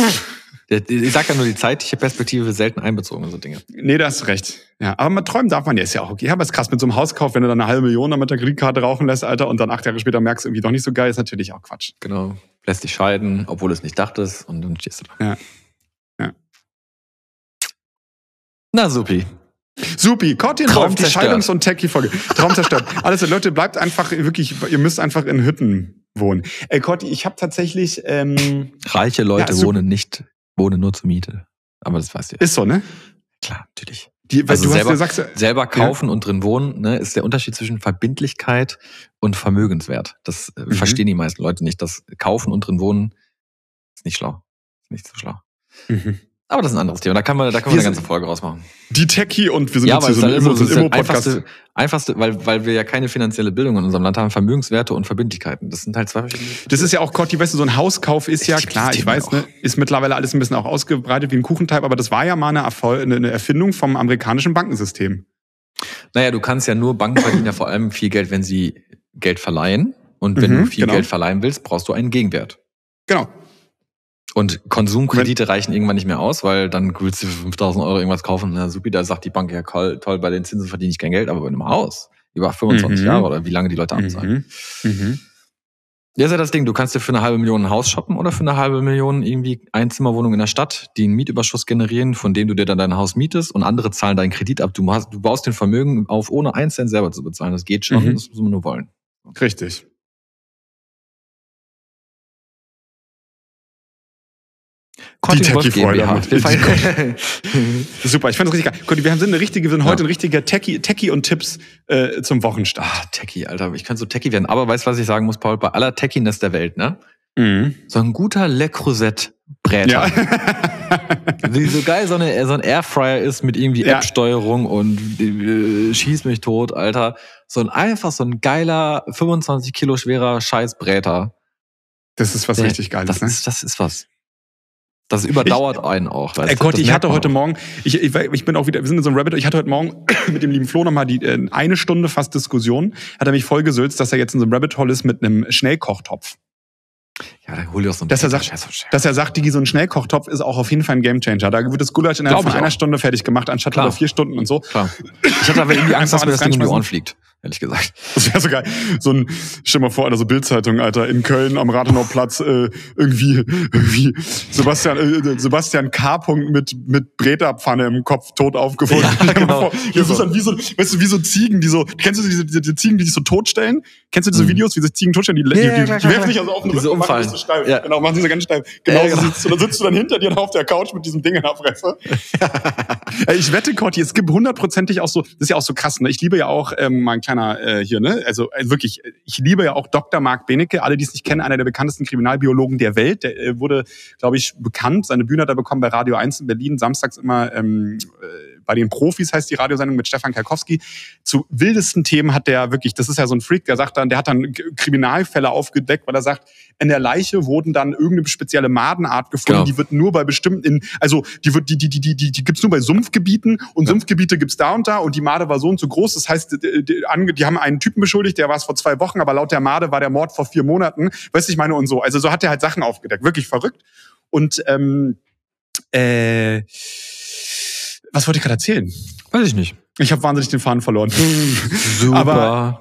Ich sag ja nur, die zeitliche Perspektive wird selten einbezogen in so Dinge. Nee, da hast recht. Ja, aber man träumen darf man ja, ist ja auch okay. Ja, aber es ist krass mit so einem Hauskauf, wenn du dann eine halbe Million mit der Kreditkarte rauchen lässt, Alter, und dann acht Jahre später merkst, irgendwie doch nicht so geil, ist natürlich auch Quatsch. Genau. Lässt dich scheiden, obwohl du es nicht dachtest, und dann stehst du da. Ja. Ja. Na, supi. Supi, Cortin Traum die Scheidungs- und Techie-Folge. Traum zerstört. Alles, Leute, bleibt einfach wirklich, ihr müsst einfach in Hütten wohnen. Ey, Corti, ich habe tatsächlich... Ähm, Reiche Leute ja, wohnen nicht wohne nur zur Miete. Aber das weißt du ja. Ist so, ne? Klar, natürlich. Die, also selber, hast, sagst, selber kaufen ja. und drin wohnen, ne, ist der Unterschied zwischen Verbindlichkeit und Vermögenswert. Das äh, mhm. verstehen die meisten Leute nicht. Das Kaufen und drin wohnen ist nicht schlau. Ist nicht so schlau. Mhm. Aber das ist ein anderes Thema. Da kann man, da kann man eine ganze Folge rausmachen. Die Techie und wir sind ja, jetzt hier so ein Immo, so ein einfachste, einfachste, weil, weil wir ja keine finanzielle Bildung in unserem Land haben, Vermögenswerte und Verbindlichkeiten. Das sind halt zwei verschiedene. Das ist ja auch, Cotti, weißt du, so ein Hauskauf ist ja klar, ich weiß, ne, ist mittlerweile alles ein bisschen auch ausgebreitet wie ein Kuchenteig, aber das war ja mal eine, Erfol eine Erfindung vom amerikanischen Bankensystem. Naja, du kannst ja nur, Banken verdienen ja vor allem viel Geld, wenn sie Geld verleihen. Und wenn mhm, du viel genau. Geld verleihen willst, brauchst du einen Gegenwert. Genau. Und Konsumkredite reichen irgendwann nicht mehr aus, weil dann willst du für 5000 Euro irgendwas kaufen. Na super, da sagt die Bank, ja toll, toll, bei den Zinsen verdiene ich kein Geld, aber bei einem Haus über 25 mhm. Jahre oder wie lange die Leute abzahlen. Mhm. Mhm. Ja, ist ja das Ding, du kannst dir für eine halbe Million ein Haus shoppen oder für eine halbe Million irgendwie Einzimmerwohnung in der Stadt, die einen Mietüberschuss generieren, von dem du dir dann dein Haus mietest und andere zahlen deinen Kredit ab. Du, hast, du baust den Vermögen auf, ohne einen Cent selber zu bezahlen. Das geht schon, mhm. das muss man nur wollen. Richtig. Die Techie-Freude. Super, ich fand es richtig geil. Conti, wir sind eine richtige, wir sind ja. heute ein richtiger Techie, Techie und Tipps äh, zum Wochenstart. Ah, Techie, Alter, ich kann so Techie werden. Aber weißt du, was ich sagen muss, Paul? Bei aller Techiness der Welt, ne? Mhm. So ein guter Le Creuset Bräter. Ja. Wie so geil so, eine, so ein Airfryer ist mit irgendwie App-Steuerung und äh, schieß mich tot, Alter. So ein einfach so ein geiler, 25 Kilo schwerer Scheißbräter. Das ist was Der, richtig Geiles, das ne? Ist, das ist was. Das überdauert ich, einen auch. Weißt ey Gott, ich hatte heute Morgen, ich, ich, ich bin auch wieder, wir sind in so einem Rabbit, ich hatte heute Morgen mit dem lieben Flo nochmal die äh, eine Stunde fast Diskussion, hat er mich voll gesülzt, dass er jetzt in so einem Rabbit Hole ist mit einem Schnellkochtopf. Ja, dann hol dir auch so einen dass er sagt, dass er sagt, Digi, so ein Schnellkochtopf ist auch auf jeden Fall ein Gamechanger. Da wird das Gulasch innerhalb von einer auch. Stunde fertig gemacht, anstatt Klar. vier Stunden und so. Klar. Ich hatte aber irgendwie Angst, dass mir das Ding um die Ohren fliegt ehrlich gesagt. Das wäre so geil. So ein, stell mal vor, Alter, so Bildzeitung, Alter, in Köln am Rathenauplatz äh, irgendwie, irgendwie Sebastian, äh, Sebastian K. -Punkt mit mit Breta-Pfanne im Kopf tot aufgefunden. Ja, genau. Das ist dann wie so, weißt du, wie so Ziegen, die so, kennst du diese, diese Ziegen, die sich so totstellen? Kennst du diese mhm. Videos, wie sich Ziegen totstellen? Die, ja, die, die, die werfen sich also auf den Rücken und machen so steif. Ja. Genau, machen sich so ganz steif. Genau, ja, genau. So sitzt, du, dann sitzt du dann hinter dir auf der Couch mit diesem Ding in der Fresse. ich wette, Corti, es gibt hundertprozentig auch so, das ist ja auch so krass, ne? Ich liebe ja auch ähm, mein kleiner äh, hier, ne? Also äh, wirklich, ich liebe ja auch Dr. Marc Benecke, alle, die es nicht kennen, einer der bekanntesten Kriminalbiologen der Welt. Der äh, wurde, glaube ich, bekannt. Seine Bühne hat er bekommen bei Radio 1 in Berlin, samstags immer ähm, äh, bei den Profis heißt die Radiosendung mit Stefan Kalkowski. Zu wildesten Themen hat der wirklich, das ist ja so ein Freak, der sagt dann, der hat dann Kriminalfälle aufgedeckt, weil er sagt, in der Leiche wurden dann irgendeine spezielle Madenart gefunden, genau. die wird nur bei bestimmten, also die wird, die, die, die, die, die, die gibt's nur bei Sumpfgebieten und ja. Sumpfgebiete gibt's da und da und die Made war so und so groß. Das heißt, die, die, die haben einen Typen beschuldigt, der war es vor zwei Wochen, aber laut der Made war der Mord vor vier Monaten. Weißt du, ich meine, und so. Also so hat er halt Sachen aufgedeckt. Wirklich verrückt. Und ähm, äh, was wollte ich gerade erzählen? Weiß ich nicht. Ich habe wahnsinnig den Faden verloren. Super. Aber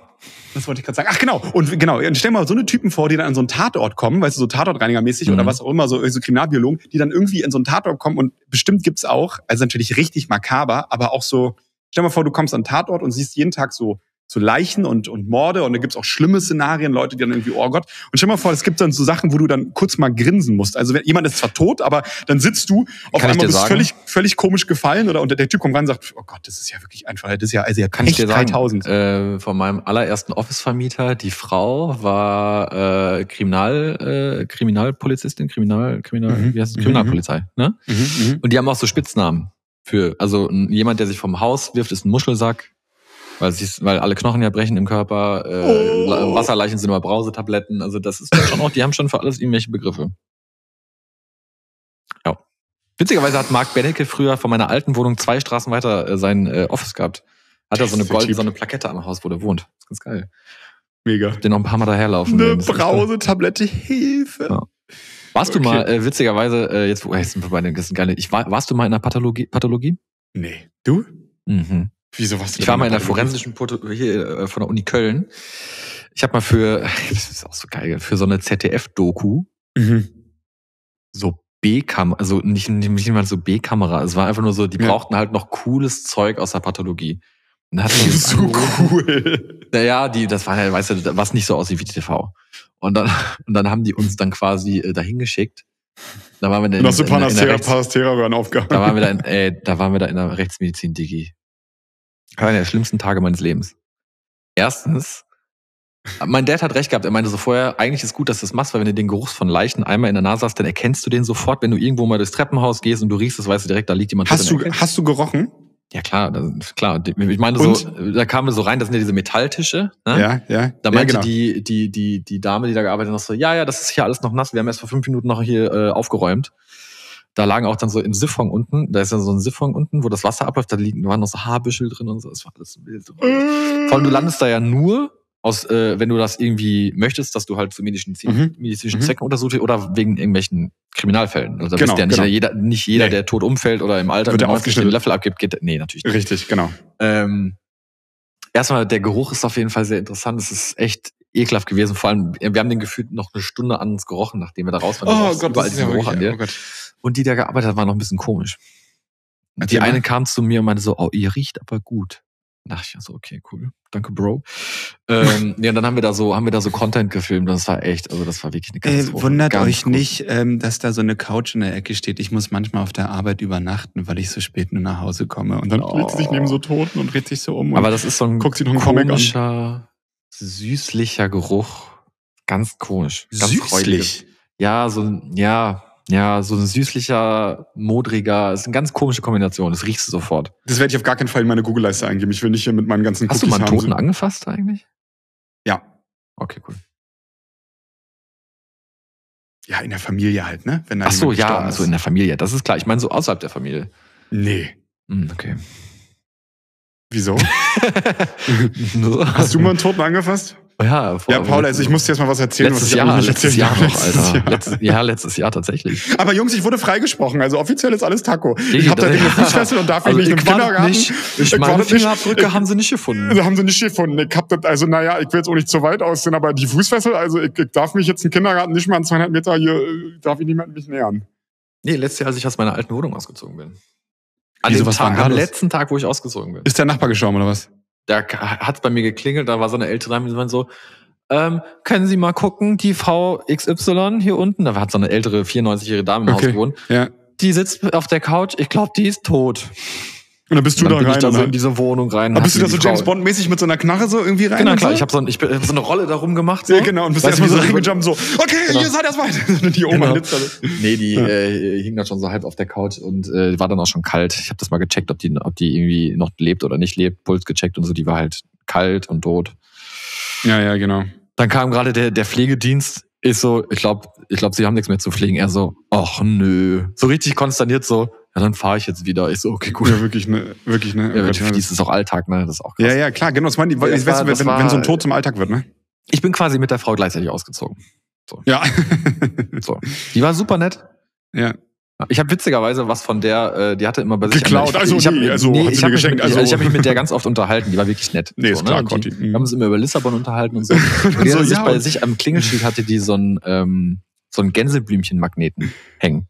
was wollte ich gerade sagen? Ach genau. Und genau, stell mal so eine Typen vor, die dann an so einen Tatort kommen, weißt du, so Tatortreinigermäßig mhm. oder was auch immer, so, so Kriminalbiologen, die dann irgendwie in so einen Tatort kommen und bestimmt gibt's auch, also natürlich richtig makaber, aber auch so Stell mal vor, du kommst an den Tatort und siehst jeden Tag so so Leichen und, und Morde und da gibt's auch schlimme Szenarien, Leute, die dann irgendwie, oh Gott. Und stell mal vor, es gibt dann so Sachen, wo du dann kurz mal grinsen musst. Also wenn, jemand ist zwar tot, aber dann sitzt du, auf Kann einmal bist sagen? völlig, völlig komisch gefallen oder und der Typ kommt rein und sagt, oh Gott, das ist ja wirklich einfach, das ist ja, also ja, Kann ich dir sagen, 3000. äh, von meinem allerersten Office-Vermieter, die Frau war äh, Kriminal, äh, Kriminalpolizistin, Kriminal, Kriminal, Mhm. wie heißt es? Mhm. Kriminalpolizei, ne? Mhm, mhm. Und die haben auch so Spitznamen für, also jemand, der sich vom Haus wirft, ist ein Muschelsack, weil, sie, weil alle Knochen ja brechen im Körper, äh, Oh. Wasserleichen sind immer Brausetabletten, also das ist schon auch, die haben schon für alles irgendwelche Begriffe. Ja. Witzigerweise hat Mark Benecke früher von meiner alten Wohnung zwei Straßen weiter äh, sein äh, Office gehabt. Hat er so eine goldene, so eine Plakette am Haus, wo der wohnt. Das ist ganz geil. Mega. Den noch ein paar Mal daherlaufen. Eine ist. Brausetablette, Hilfe. Ja. Warst du Okay. mal, äh, witzigerweise, äh, jetzt, wo, jetzt sind wir bei den geile, ich war, warst du mal in der Pathologie? Pathologie? Nee. Du? Mhm. Wieso du Ich war mal in der forensischen Poto hier äh, von der Uni Köln. Ich habe mal für, das ist auch so geil, für so eine ZDF-Doku Mhm. so B-Kamera, also nicht, nicht mal so B-Kamera, es war einfach nur so, die Ja. brauchten halt noch cooles Zeug aus der Pathologie. Und dann hatten die So angerufen. cool. Naja, die, das war ja, weißt du, was nicht so aussieht wie TV. Und dann, und dann haben die uns dann quasi äh, dahin geschickt. Da waren wir dann du in, in, in der Rechts, da waren wir da in, äh, da waren wir da in der Rechtsmedizin, Digi. Einer der schlimmsten Tage meines Lebens. Erstens, mein Dad hat recht gehabt. Er meinte so vorher, eigentlich ist gut, dass du das machst, weil wenn du den Geruch von Leichen einmal in der Nase hast, dann erkennst du den sofort. Wenn du irgendwo mal durchs Treppenhaus gehst und du riechst es, weißt du direkt, da liegt jemand. Hast du, erkennst- hast du gerochen? Ja klar, das, klar. Ich meine so, da kamen wir so rein, das sind ja diese Metalltische. Ne? Ja, ja. Da ja, meinte genau. die, die, die, die Dame, die da gearbeitet hat, so, ja, ja, das ist hier alles noch nass. Wir haben erst vor fünf Minuten noch hier äh, aufgeräumt. Da lagen auch dann so im Siphon unten, da ist ja so ein Siphon unten, wo das Wasser abläuft, da liegen, da waren noch so Haarbüschel drin und so. Das war alles wild. Äh. Vor allem, du landest da ja nur aus, äh, wenn du das irgendwie möchtest, dass du halt zu medizinischen, Mhm. medizinischen Mhm. Zwecken untersucht wirst oder wegen irgendwelchen Kriminalfällen. Also da Genau, ja nicht genau. jeder, nicht jeder, Nee. der tot umfällt oder im Alter Wird mit er 90 den aufgeschnitten. Löffel abgibt, geht, nee, natürlich nicht. Richtig, genau. Ähm, erstmal, der Geruch ist auf jeden Fall sehr interessant. Es ist echt ekelhaft gewesen. Vor allem, wir haben den gefühlt noch eine Stunde an uns gerochen, nachdem wir da raus waren. Du rochst überall diesen Geruch an dir. oh Gott. Und die, die da gearbeitet hat, war noch ein bisschen komisch. Erzähl die eine mal. kam zu mir und meinte so, oh, ihr riecht aber gut. Da dachte ich so, okay, cool. Danke, Bro. ähm, ja, und dann haben wir da so, haben wir da so Content gefilmt. Das war echt, also das war wirklich eine Äh, Katastrophe. wundert Ganz euch groß. nicht, ähm, dass da so eine Couch in der Ecke steht. Ich muss manchmal auf der Arbeit übernachten, weil ich so spät nur nach Hause komme. Und dann Oh. legt sie sich neben so Toten und dreht sich so um. Aber das ist so ein guckt sich noch einen komischer, süßlicher Geruch. Ganz komisch. Ganz süßlich. Ja, so ein, ja, ja, so ein süßlicher, modriger, ist eine ganz komische Kombination. Das riechst du sofort. Das werde ich auf gar keinen Fall in meine Google-Leiste eingeben. Ich will nicht hier mit meinen ganzen Hast du mal einen haben. Toten angefasst eigentlich? Ja. Okay, cool. Ja, in der Familie halt, ne? Wenn da Ach so, ja, also in der Familie. Das ist klar. Ich meine so außerhalb der Familie. Nee. Hm, okay. Wieso? Hast du mal einen Toten angefasst? Ja, vor, Ja, Paul, also ich muss dir jetzt mal was erzählen, letztes was ich Jahr, nicht letztes Jahr noch, Alter. Letztes Jahr, letztes Jahr tatsächlich. Aber Jungs, ich wurde freigesprochen, also offiziell ist alles Taco. Ich Digi, habe da eine Fußfessel und darf Also mich nicht ich im Kindergarten. nicht. Ich meine. Fingerabdrücke Ich- haben sie nicht gefunden. Also haben sie nicht gefunden. Ich hab das, also naja, ich will jetzt auch nicht zu weit aussehen, aber die Fußfessel, also ich, ich darf mich jetzt im Kindergarten nicht mal an 200 Meter hier, äh, darf ich niemanden mich nähern. Nee, letztes Jahr, als ich aus meiner alten Wohnung ausgezogen bin. An Wieso, dem was war Tag, am letzten Tag, wo ich ausgezogen bin. Ist der Nachbar gestorben oder was? Da hat es bei mir geklingelt, da war so eine ältere Dame, die meinte so, ähm, können Sie mal gucken, die Frau XY hier unten, da hat so eine ältere 94-jährige Dame im Okay. Haus gewohnt, Ja. die sitzt auf der Couch, ich glaube, die ist tot. Und dann bist du Und da dann bin rein. ich da so in diese Wohnung rein. aber hab bist du da so James Bond-mäßig mit so einer Knarre so irgendwie rein? Genau, klar, so? ich habe so, ein- ich bin- so eine Rolle da rumgemacht. So. Ja, genau, und bist du, erstmal so reingejumpt, so, okay, Genau. ihr seid erst weiter. die Oma Genau. da so. Nee, die Ja. äh, hing da schon so halb auf der Couch und äh, war dann auch schon kalt. Ich habe das mal gecheckt, ob die, ob die irgendwie noch lebt oder nicht lebt. Puls gecheckt und so. Die war halt kalt und tot. Ja, ja, genau. Dann kam gerade der, der Pflegedienst. Ist so, ich glaube, ich glaub, sie haben nichts mehr zu pflegen. Er so, ach nö. So richtig konsterniert so, ja, dann fahre ich jetzt wieder. Ich so, okay, cool. Ja, wirklich, ne, wirklich, ne. Ja, Gott, für die ist es auch Alltag, ne? Das ist auch krass. ja, ja, klar, genau. Das, meine ich, Ja, ich das weiß, war- das wenn, war- wenn so ein Tod zum Alltag wird, ne? Ich bin quasi mit der Frau gleichzeitig ausgezogen. Ja. So. Die war super nett. ja. Ich habe witzigerweise was von der, äh, die hatte immer bei sich Geklaut, ich, also ich hab, nee, also sie ich habe mich, mit- also- ich hab mich mit der ganz oft unterhalten, die war wirklich nett. Nee, ist klar, Und Conti. Die, Mhm. wir haben uns immer über Lissabon unterhalten und so. Und die So, hatte sich ja, bei sich am Klingelschild hatte die so einen, ähm, so einen Gänseblümchen-Magneten hängen.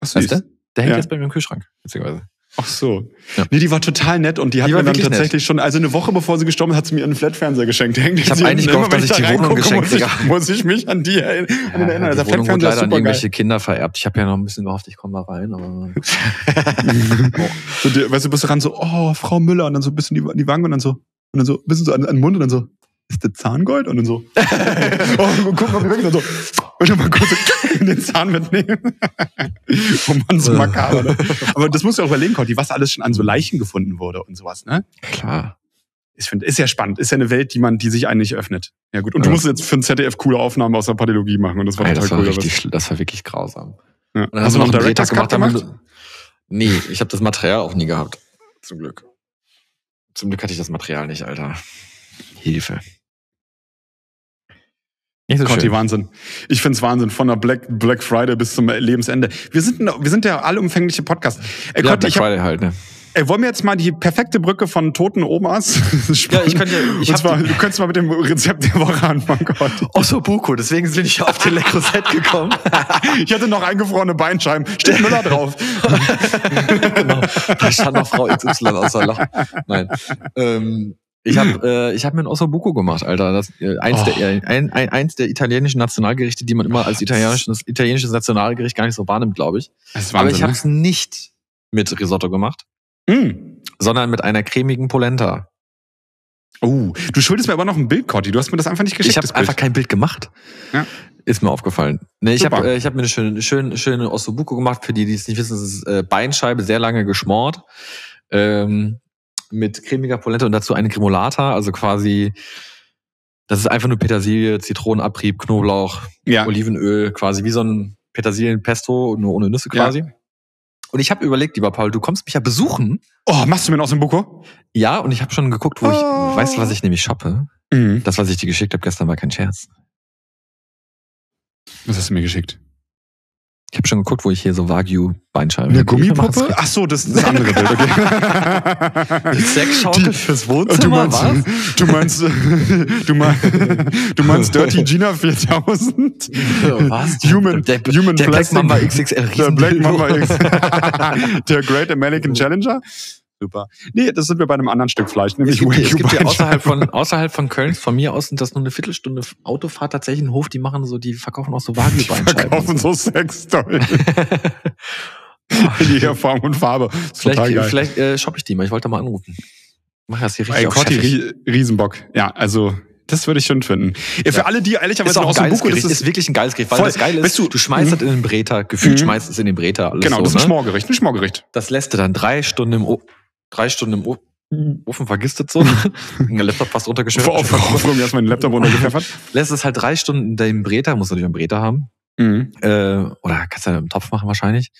Was Weißt du? Der hängt Ja. jetzt bei mir im Kühlschrank, witzigerweise. Ach so. Ja. Nee, die war total nett und die hat die mir dann tatsächlich nett. schon, also eine Woche bevor sie gestorben ist, hat sie mir einen Flatfernseher geschenkt. Hängt ich habe eigentlich gehofft, dass ich die Wohnung geschenkt habe. Muss, ich mich an die erinnern. Ja, an also die Wohnung wurde leider an irgendwelche Kinder vererbt. Ich habe ja noch ein bisschen gehofft, ich komme da rein. Aber so, die, weißt du, bist du ran so, oh, Frau Müller und dann so ein bisschen die, die Wange und dann so, und dann so, ein bisschen so an, an den Mund und dann so, ist der Zahngold? Und dann so, oh, guck mal, und dann so, und dann mal kurz den Zahn mitnehmen. oh Mann, so makaber. Ne? Aber das musst du auch überlegen, Conti, was alles schon an so Leichen gefunden wurde und sowas, ne? Klar. Ich finde, ist ja spannend. Ist ja eine Welt, die man, die sich eigentlich öffnet. Ja gut. Und du musst jetzt für ein ZDF coole Aufnahmen aus der Pathologie machen. Und das war Ey, total das war cool. Richtig, das war wirklich grausam. Ja. Hast du noch einen Director's gemacht? gemacht? Nee, ich habe das Material auch nie gehabt. Zum Glück. Zum Glück hatte ich das Material nicht, Alter. Hilfe. So Conti, schön. Wahnsinn. Ich find's Wahnsinn. Von der Black, Black Friday bis zum Lebensende. Wir sind, wir sind der allumfängliche Podcast. Ey, ja, Conti, Black Friday hab, halt, ne? Ey, wollen wir jetzt mal die perfekte Brücke von toten Omas Ja, ich könnte, ich Und zwar, du könntest mal mit dem Rezept der Woche anfangen, Gott. Ossobuco, deswegen bin ich auf den Le gekommen. ich hatte noch eingefrorene Beinscheiben. Steht Müller drauf. genau. Da stand noch Frau XY außer Loch. Nein. Ähm, ich habe äh, ich hab mir ein Ossobuco gemacht, Alter. Das, äh, eins, oh. der, ein, ein, eins der italienischen Nationalgerichte, die man immer als italienisches, italienisches Nationalgericht gar nicht so wahrnimmt, glaube ich. Wahnsinn, Aber ich habe es ne? nicht mit Risotto gemacht, mm. sondern mit einer cremigen Polenta. Oh, du schuldest mir aber noch ein Bild, Cotti. Du hast mir das einfach nicht geschickt. Ich habe einfach kein Bild gemacht. Ja. Ist mir aufgefallen. Nee, ich habe äh, ich hab mir eine schöne, schöne, schöne Ossobuco gemacht. Für die, die es nicht wissen, das ist äh, Beinscheibe, sehr lange geschmort. Ähm, mit cremiger Polenta und dazu eine Gremolata, also quasi, das ist einfach nur Petersilie, Zitronenabrieb, Knoblauch, ja. Olivenöl, quasi wie so ein Petersilienpesto, nur ohne Nüsse quasi. Ja. Und ich habe überlegt, lieber Paul, du kommst mich ja besuchen. Oh, machst du mir aus dem Buko? Ja, und ich habe schon geguckt, wo oh. ich, weißt du, was ich nämlich shoppe? Mhm. Das, was ich dir geschickt habe gestern, war kein Scherz. Was hast du mir geschickt? Ich habe schon geguckt, wo ich hier so Wagyu Beinscheiben. Eine Gummipuppe? Ach so, das ist das andere Bild. Okay. Sexschaukel fürs Wohnzimmer. Du meinst, was? du meinst, du meinst, du meinst Dirty Gina 4000? Was? Human, der, Human der Black Mamba XXL. Der Black Mamba XXL. der Great American Challenger? Super. Nee, das sind wir bei einem anderen Stück Fleisch, nämlich es gibt, es gibt ja außerhalb von, außerhalb von Köln, von mir aus sind das nur eine Viertelstunde Autofahrt tatsächlich ein Hof, die machen so, die verkaufen auch so wagyu verkaufen so Sextoy. In jeder Form und Farbe. vielleicht vielleicht äh, shoppe ich die mal, ich wollte mal anrufen. Mach das hier richtig Ey, Cotti, Riesenbock. Ja, also das würde ich schon finden. Ja, für alle, die ehrlicherweise aus dem Buko, das ist, ist wirklich ein geiles Gericht, weil voll, das Geile ist, weißt du, du schmeißt es in den Breta, gefühlt mhm. schmeißt es in den Breta. Alles genau, so, das ist ein ne? Schmorgericht, ein Schmorgericht. Das lässt du dann drei Stunden im o drei Stunden im o Ofen vergisst es so. der Laptop fast runtergeschüttet. Vor Aufwärmung erstmal den Laptop runtergepfeffert. Lässt es halt drei Stunden in deinem Breta, muss natürlich einen Breta haben. Mhm. Äh, oder kannst du ja im Topf machen wahrscheinlich.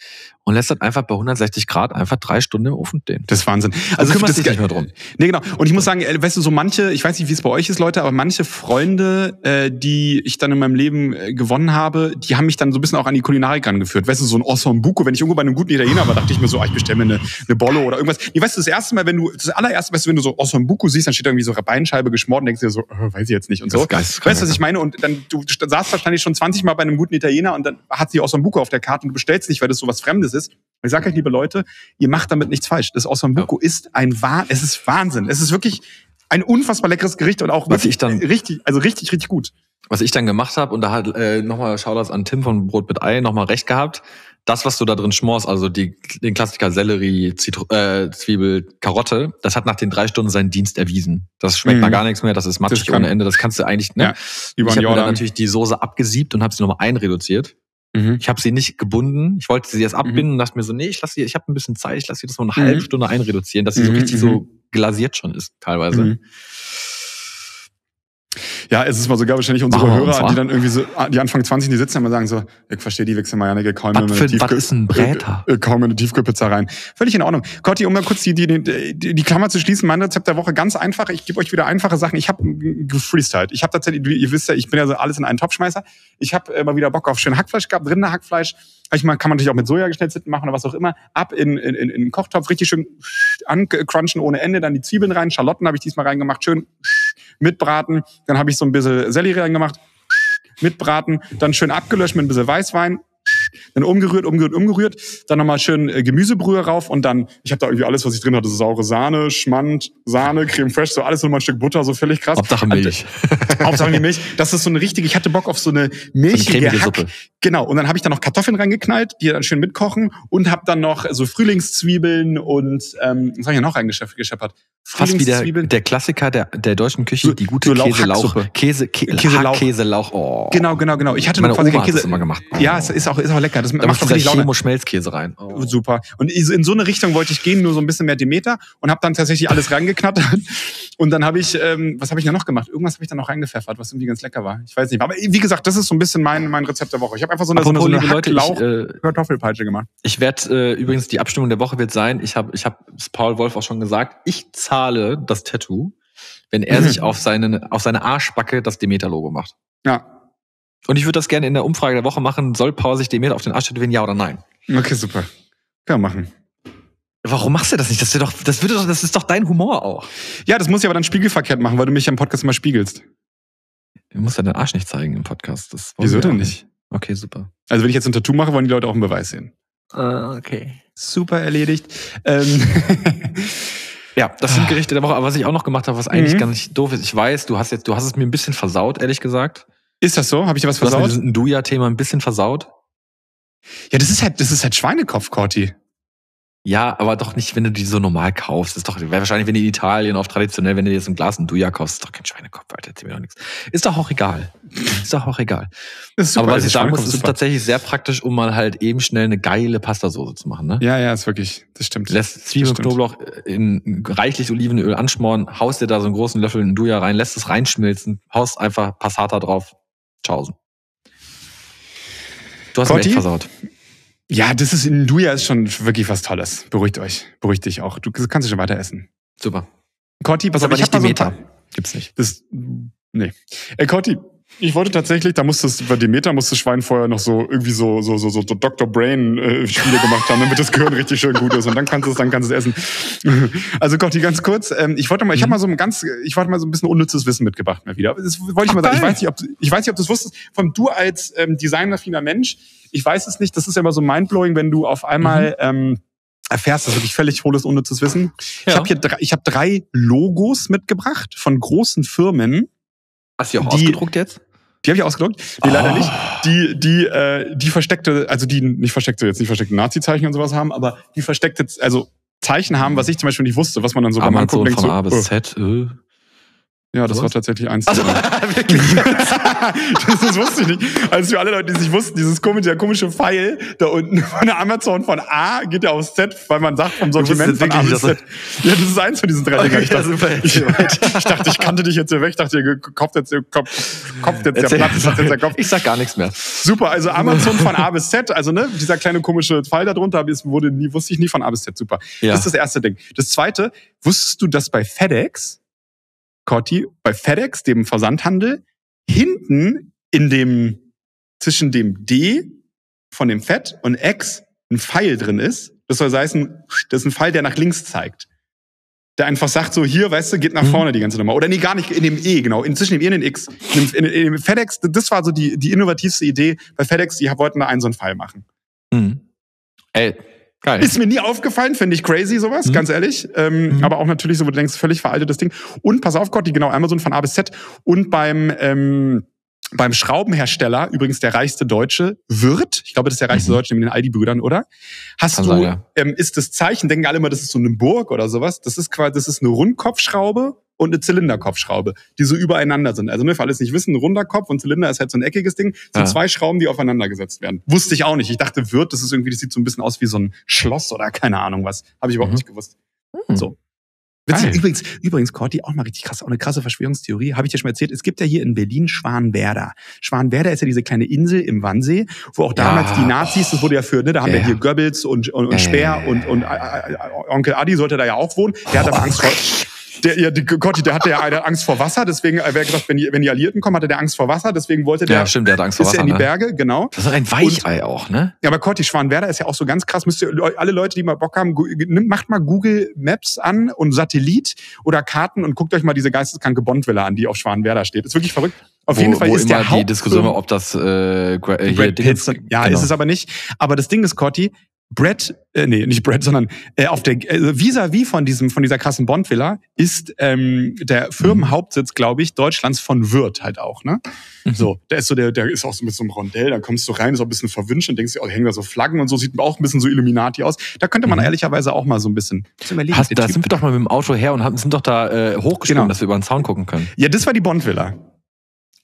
Und lässt dann einfach bei 160 Grad einfach drei Stunden im Ofen stehen. Das ist Wahnsinn. Also du kümmerst dich nicht mehr drum. Nee, genau. Und ich muss sagen, äh, weißt du, so manche, ich weiß nicht, wie es bei euch ist, Leute, aber manche Freunde, äh, die ich dann in meinem Leben äh, gewonnen habe, die haben mich dann so ein bisschen auch an die Kulinarik angeführt. Weißt du, so ein Osombuco, wenn ich irgendwo bei einem guten Italiener war, dachte ich mir so, ah, ich bestelle mir eine, eine Bolle oder irgendwas. Nee, weißt du, das erste Mal, wenn du, das allererste Mal, wenn du so Osombuco siehst, dann steht da irgendwie so eine Beinscheibe geschmort und denkst dir so, oh, weiß ich jetzt nicht und so. Weißt du, was ich meine? Und dann, du, du saßt wahrscheinlich schon 20 Mal bei einem guten Italiener und dann hat sie Osnabuco auf der Karte und du bestellst nicht, weil das so was Fremdes ist. Ich sage euch, liebe Leute, ihr macht damit nichts falsch. Das Osnabuco ja. ist ein Wahn, es ist Wahnsinn. Es ist wirklich ein unfassbar leckeres Gericht und auch was ich dann richtig, also richtig, richtig gut. Was ich dann gemacht habe, und da hat äh, nochmal Shoutouts an Tim von Brot mit Ei nochmal recht gehabt. Das, was du da drin schmorst, also die, den Klassiker Sellerie, Zitru äh, Zwiebel, Karotte, das hat nach den drei Stunden seinen Dienst erwiesen. Das schmeckt mm. mal gar nichts mehr, das ist matschig das ohne Ende, das kannst du eigentlich, ne? Ja, ich habe dann natürlich die Soße abgesiebt und habe sie nochmal einreduziert. Mhm. Ich habe sie nicht gebunden. Ich wollte sie jetzt mhm. abbinden mhm. und dachte mir so, nee, ich lasse sie, ich habe ein bisschen Zeit, ich lasse sie das mal eine mhm. halbe Stunde einreduzieren, dass sie so mhm, richtig so mhm. glasiert schon ist teilweise. Ja, es ist mal sogar wahrscheinlich unsere oh, Hörer, die dann irgendwie so, die Anfang 20, die sitzen immer sagen so, ich verstehe die Wechsel mal kaum was, für, was ist ein Bräter? Äh, äh, kaum eine Tiefkühlpizza rein. Völlig in Ordnung. Cotti, um mal kurz die, die, die, die Klammer zu schließen, mein Rezept der Woche ganz einfach. Ich gebe euch wieder einfache Sachen. Ich habe gefreestylt. Ich habe tatsächlich, ihr wisst ja, ich bin ja so alles in einen Topfschmeißer. Ich habe äh, mal wieder Bock auf schön Hackfleisch gehabt, drinnen Hackfleisch. Ich mal, kann man natürlich auch mit Soja geschnetzelten machen oder was auch immer. Ab in, in, in, in den Kochtopf, richtig schön ancrunchen ohne Ende, dann die Zwiebeln rein. Schalotten habe ich diesmal reingemacht, schön mitbraten. Dann habe ich so ein bisschen Sellerie reingemacht, mitbraten, dann schön abgelöscht mit ein bisschen Weißwein, dann umgerührt, umgerührt, umgerührt, dann nochmal schön äh, Gemüsebrühe rauf und dann, ich habe da irgendwie alles, was ich drin hatte, saure Sahne, Schmand, Sahne, Creme Fraiche, so alles nochmal ein Stück Butter, so völlig krass. Hauptsache Milch. Hauptsache die Milch. Das ist so eine richtige, ich hatte Bock auf so eine milchige cremige Hack. Suppe. Genau, und dann habe ich da noch Kartoffeln reingeknallt, die dann schön mitkochen und habe dann noch so Frühlingszwiebeln und, ähm, was habe ich ja noch reingescheppert? Fast wie der, der Klassiker der, der deutschen Küche, So- die gute so. Hacksuppe. Käse, Kä Käselauch. Käselauch. Oh. Genau, genau, genau. Ich hatte Meine noch quasi Oma hat das Käse. immer gemacht. Ja, es ist auch, ist auch lecker. Das Da macht dieser richtig Laune. Chemo-Schmelzkäse rein. Oh. Super. Und in so eine Richtung wollte ich gehen, nur so ein bisschen mehr Demeter und habe dann tatsächlich alles reingeknattert. Und dann habe ich, ähm, was habe ich denn noch gemacht? Irgendwas habe ich dann noch reingepfeffert, was irgendwie ganz lecker war. Ich weiß nicht. Aber wie gesagt, das ist so ein bisschen mein, mein Rezept der Woche. Ich habe einfach so eine, so eine, so Apropos, eine Leute, ich, Hacklauch äh, Kartoffelpeitsche gemacht. Ich werde äh, übrigens die Abstimmung der Woche wird sein. Ich habe ich habe es Paul Wolf auch schon gesagt. Ich zahle das Tattoo, wenn er Mhm. sich auf seine auf seine Arschbacke das Demeter Logo macht. Ja. Und ich würde das gerne in der Umfrage der Woche machen. Soll Paul sich Demeter auf den Arsch tätowieren, ja oder nein? Okay, super. Können wir machen. Warum machst du das nicht? Das doch das wird doch das ist doch dein Humor auch. Ja, das muss ich aber dann spiegelverkehrt machen, weil du mich ja im Podcast immer spiegelst. Du musst ja deinen Arsch nicht zeigen im Podcast. Wieso denn nicht? Okay, super. Also wenn ich jetzt ein Tattoo mache, wollen die Leute auch einen Beweis sehen. okay. Super erledigt. Ähm, Ja, das sind Gerichte der Woche. Aber was ich auch noch gemacht habe, was eigentlich Mhm. gar nicht doof ist, ich weiß, du hast jetzt, du hast es mir ein bisschen versaut, ehrlich gesagt. Ist das so? Habe ich dir was Du hast versaut? dieses Nduja-Thema ein bisschen versaut. Ja, das ist halt, das ist halt Schweinekopf, Corti. Ja, aber doch nicht, wenn du die so normal kaufst. Das ist doch, wahrscheinlich, wenn du in Italien auf traditionell, wenn du dir jetzt ein Glas Nduja kaufst, ist doch kein Schweinekopf, Alter, erzähl mir doch nichts. Ist doch auch egal. Ist doch auch egal. Super. aber was ich sagen muss, ist super. tatsächlich sehr praktisch, um mal halt eben schnell eine geile Pastasoße zu machen, ne? Ja, ja, ist wirklich, das stimmt. Du lässt Zwiebeln, stimmt. Knoblauch in reichlich Olivenöl anschmoren, haust dir da so einen großen Löffel Nduja rein, lässt es reinschmilzen, haust einfach Passata drauf, tschaußen. Du hast mich Cotti? echt versaut. Ja, das ist in Duja ist schon wirklich was Tolles. Beruhigt euch. Beruhigt dich auch. Du kannst dich schon weiter essen. Super. Corti, pass auf, aber ich nicht hab die ein Meter. paar- Gibt's nicht. Das, nee. Ey, Corti, ich wollte tatsächlich, da musste bei Demeter musste das Schwein vorher noch so irgendwie so, so, so, so Dr. Brain äh, Spiele gemacht haben, damit das Gehirn richtig schön gut ist und dann kannst du es, dann kannst du es essen. Also Corti, ganz kurz, ähm, ich wollte mal, ich habe mal so ein ganz, ich wollte mal so ein bisschen unnützes Wissen mitgebracht mal wieder. Das wollte ich mal sagen. Ich weiß nicht, ob du, ich weiß nicht, ob du es wusstest. Von du als ähm, designaffiner Mensch, ich weiß es nicht. Das ist ja immer so mindblowing, wenn du auf einmal ähm, erfährst, das wirklich völlig hohles, unnützes Wissen. Ich Ja. habe hier drei, ich habe drei Logos mitgebracht von großen Firmen. Hast du die auch Die- ausgedruckt jetzt? Die habe ich ausgedruckt, die leider Oh. nicht. Die, die, äh, die versteckte, also die nicht versteckte, jetzt nicht versteckte Nazi-Zeichen und sowas haben, aber die versteckte, also Zeichen haben, was ich zum Beispiel nicht wusste, was man dann so beim Amazon Angucken denkt, von so, A bis oh, Z. Äh. Ja, das sowas? war tatsächlich eins. Also, wirklich? das, das wusste ich nicht. Also für alle Leute, die es nicht wussten, dieses komische, der komische Pfeil da unten von der Amazon von A geht ja aufs Z, weil man sagt vom Sortiment von A bis Z. Ja, das ist eins von diesen drei Dingern. Ich ja, ich, ich dachte, ich kannte dich jetzt hier weg. Ich dachte, ihr kopft jetzt, ihr kopft, kopft jetzt der Erzähl. Platz, hat jetzt der Kopf. Ich sag gar nichts mehr. Super, also Amazon von A bis Z, also ne, dieser kleine komische Pfeil da drunter, wurde nie, wusste ich nie von A bis Z. Super. Ja. Das ist das erste Ding. Das zweite, wusstest du, dass bei FedEx, Corti, bei FedEx, dem Versandhandel, hinten in dem, zwischen dem D von dem Fett und X ein Pfeil drin ist? Das soll heißen, das ist ein Pfeil, der nach links zeigt. Der einfach sagt so, hier, weißt du, geht nach Mhm. vorne die ganze Nummer. Oder nee, gar nicht, in dem E, genau. Inzwischen im E und dem X. In, dem- in, in dem FedEx, das war so die, die innovativste Idee. Bei FedEx, die wollten da einen so einen Pfeil machen. Hm. Ey, geil. Ist mir nie aufgefallen, finde ich crazy sowas, Mhm. ganz ehrlich. Ähm, Mhm. Aber auch natürlich so, wo du denkst, völlig veraltetes Ding. Und pass auf, Gott, die genau Amazon von A bis Z. Und beim, ähm, beim Schraubenhersteller, übrigens der reichste Deutsche, Wirt, ich glaube, das ist der reichste Mhm. Deutsche mit den Aldi-Brüdern, oder? Hast Kann du, sein, ja. ähm, ist das Zeichen, denken alle immer, das ist so eine Burg oder sowas. Das ist quasi, das ist eine Rundkopfschraube und eine Zylinderkopfschraube, die so übereinander sind. Also, ne, für alle es nicht wissen, ein runder Kopf und Zylinder ist halt so ein eckiges Ding. Das sind Ja. zwei Schrauben, die aufeinander gesetzt werden. Wusste ich auch nicht. Ich dachte, Wirt, das ist irgendwie, das sieht so ein bisschen aus wie so ein Schloss oder keine Ahnung was. Habe ich überhaupt Mhm. nicht gewusst. Hm. So. Witzig, übrigens, übrigens, Corti, auch mal richtig krass, auch eine krasse Verschwörungstheorie, habe ich dir schon mal erzählt. Es gibt ja hier in Berlin Schwanwerder. Schwanwerder ist ja diese kleine Insel im Wannsee, wo auch damals Ja. die Nazis, das wurde ja für, ne, da haben Ja, wir hier. Goebbels und, und, und Speer ja, und, und äh, äh, Onkel Adi sollte da ja auch wohnen. Der hat aber Angst vor, der, ja, die, Gotti, der hatte ja eine Angst vor Wasser, deswegen, er gesagt, wenn die, wenn die Alliierten kommen, hatte der Angst vor Wasser, deswegen wollte der, Ja, stimmt, der hat Angst vor ist er Wasser. in die Ne? Berge, genau. Das ist ein Weichei auch, ne? Ja, aber Corti, Schwanwerder ist ja auch so ganz krass. Müsst ihr alle Leute, die mal Bock haben, macht mal Google Maps an und Satellit oder Karten und guckt euch mal diese geisteskranke Bondvilla an, die auf Schwanwerder steht. Ist wirklich verrückt. Auf wo, jeden Fall ist der Haupt die Diskussion, ob das äh, äh Brad Pitt, ja, genau. ist es aber nicht. Aber das Ding ist, Cotti, Brad, äh, nee, nicht Brad, sondern äh, auf der äh, vis-à-vis von diesem von dieser krassen Bond-Villa ist ähm, der Firmenhauptsitz, glaube ich, Deutschlands von Wirt halt auch, ne? Mhm. So, der ist so der, der ist auch so mit so einem Rondell, da kommst du rein, ist auch ein bisschen verwünscht und denkst dir, oh, hängen da so Flaggen und so, sieht auch ein bisschen so Illuminati aus. Da könnte man mhm. ehrlicherweise auch mal so ein bisschen überlegen. Hast, da sind wir doch mal mit dem Auto her und haben, sind doch da äh, hochgesprungen, genau. dass wir über den Zaun gucken können. Ja, das war die Bond-Villa.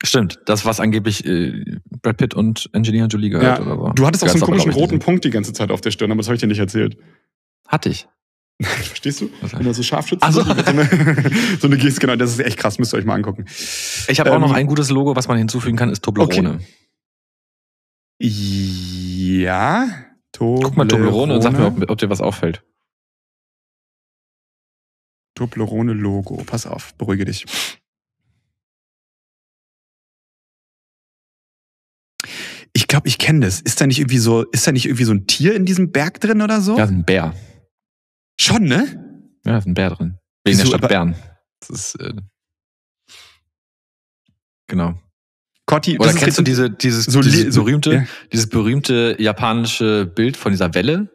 Stimmt, das was angeblich äh, Brad Pitt und Angelina Jolie gehört ja, oder so. Du hattest auch so einen komischen roten Punkt die ganze Zeit auf der Stirn, aber das habe ich dir nicht erzählt. Hatte ich. Verstehst du? Was Wenn er so Scharfschützen so. so eine, so eine Geste, genau, das ist echt krass, müsst ihr euch mal angucken. Ich habe ähm, auch noch ähm, ein gutes Logo, was man hinzufügen kann, ist Toblerone. Okay. Ja, Toblerone. Guck mal Toblerone und sag mir, ob, ob dir was auffällt. Toblerone Logo. Pass auf, beruhige dich. Glaube, ich kenne das. Ist da nicht irgendwie so, ist da nicht irgendwie so ein Tier in diesem Berg drin oder so? Ja, ein Bär. Schon, ne? Ja, ist ein Bär drin. Wegen Wieso, der Stadt Bern. Das ist, äh, genau. Kotti, Oder kennst du diese, dieses, so dieses berühmte, ja. dieses berühmte japanische Bild von dieser Welle?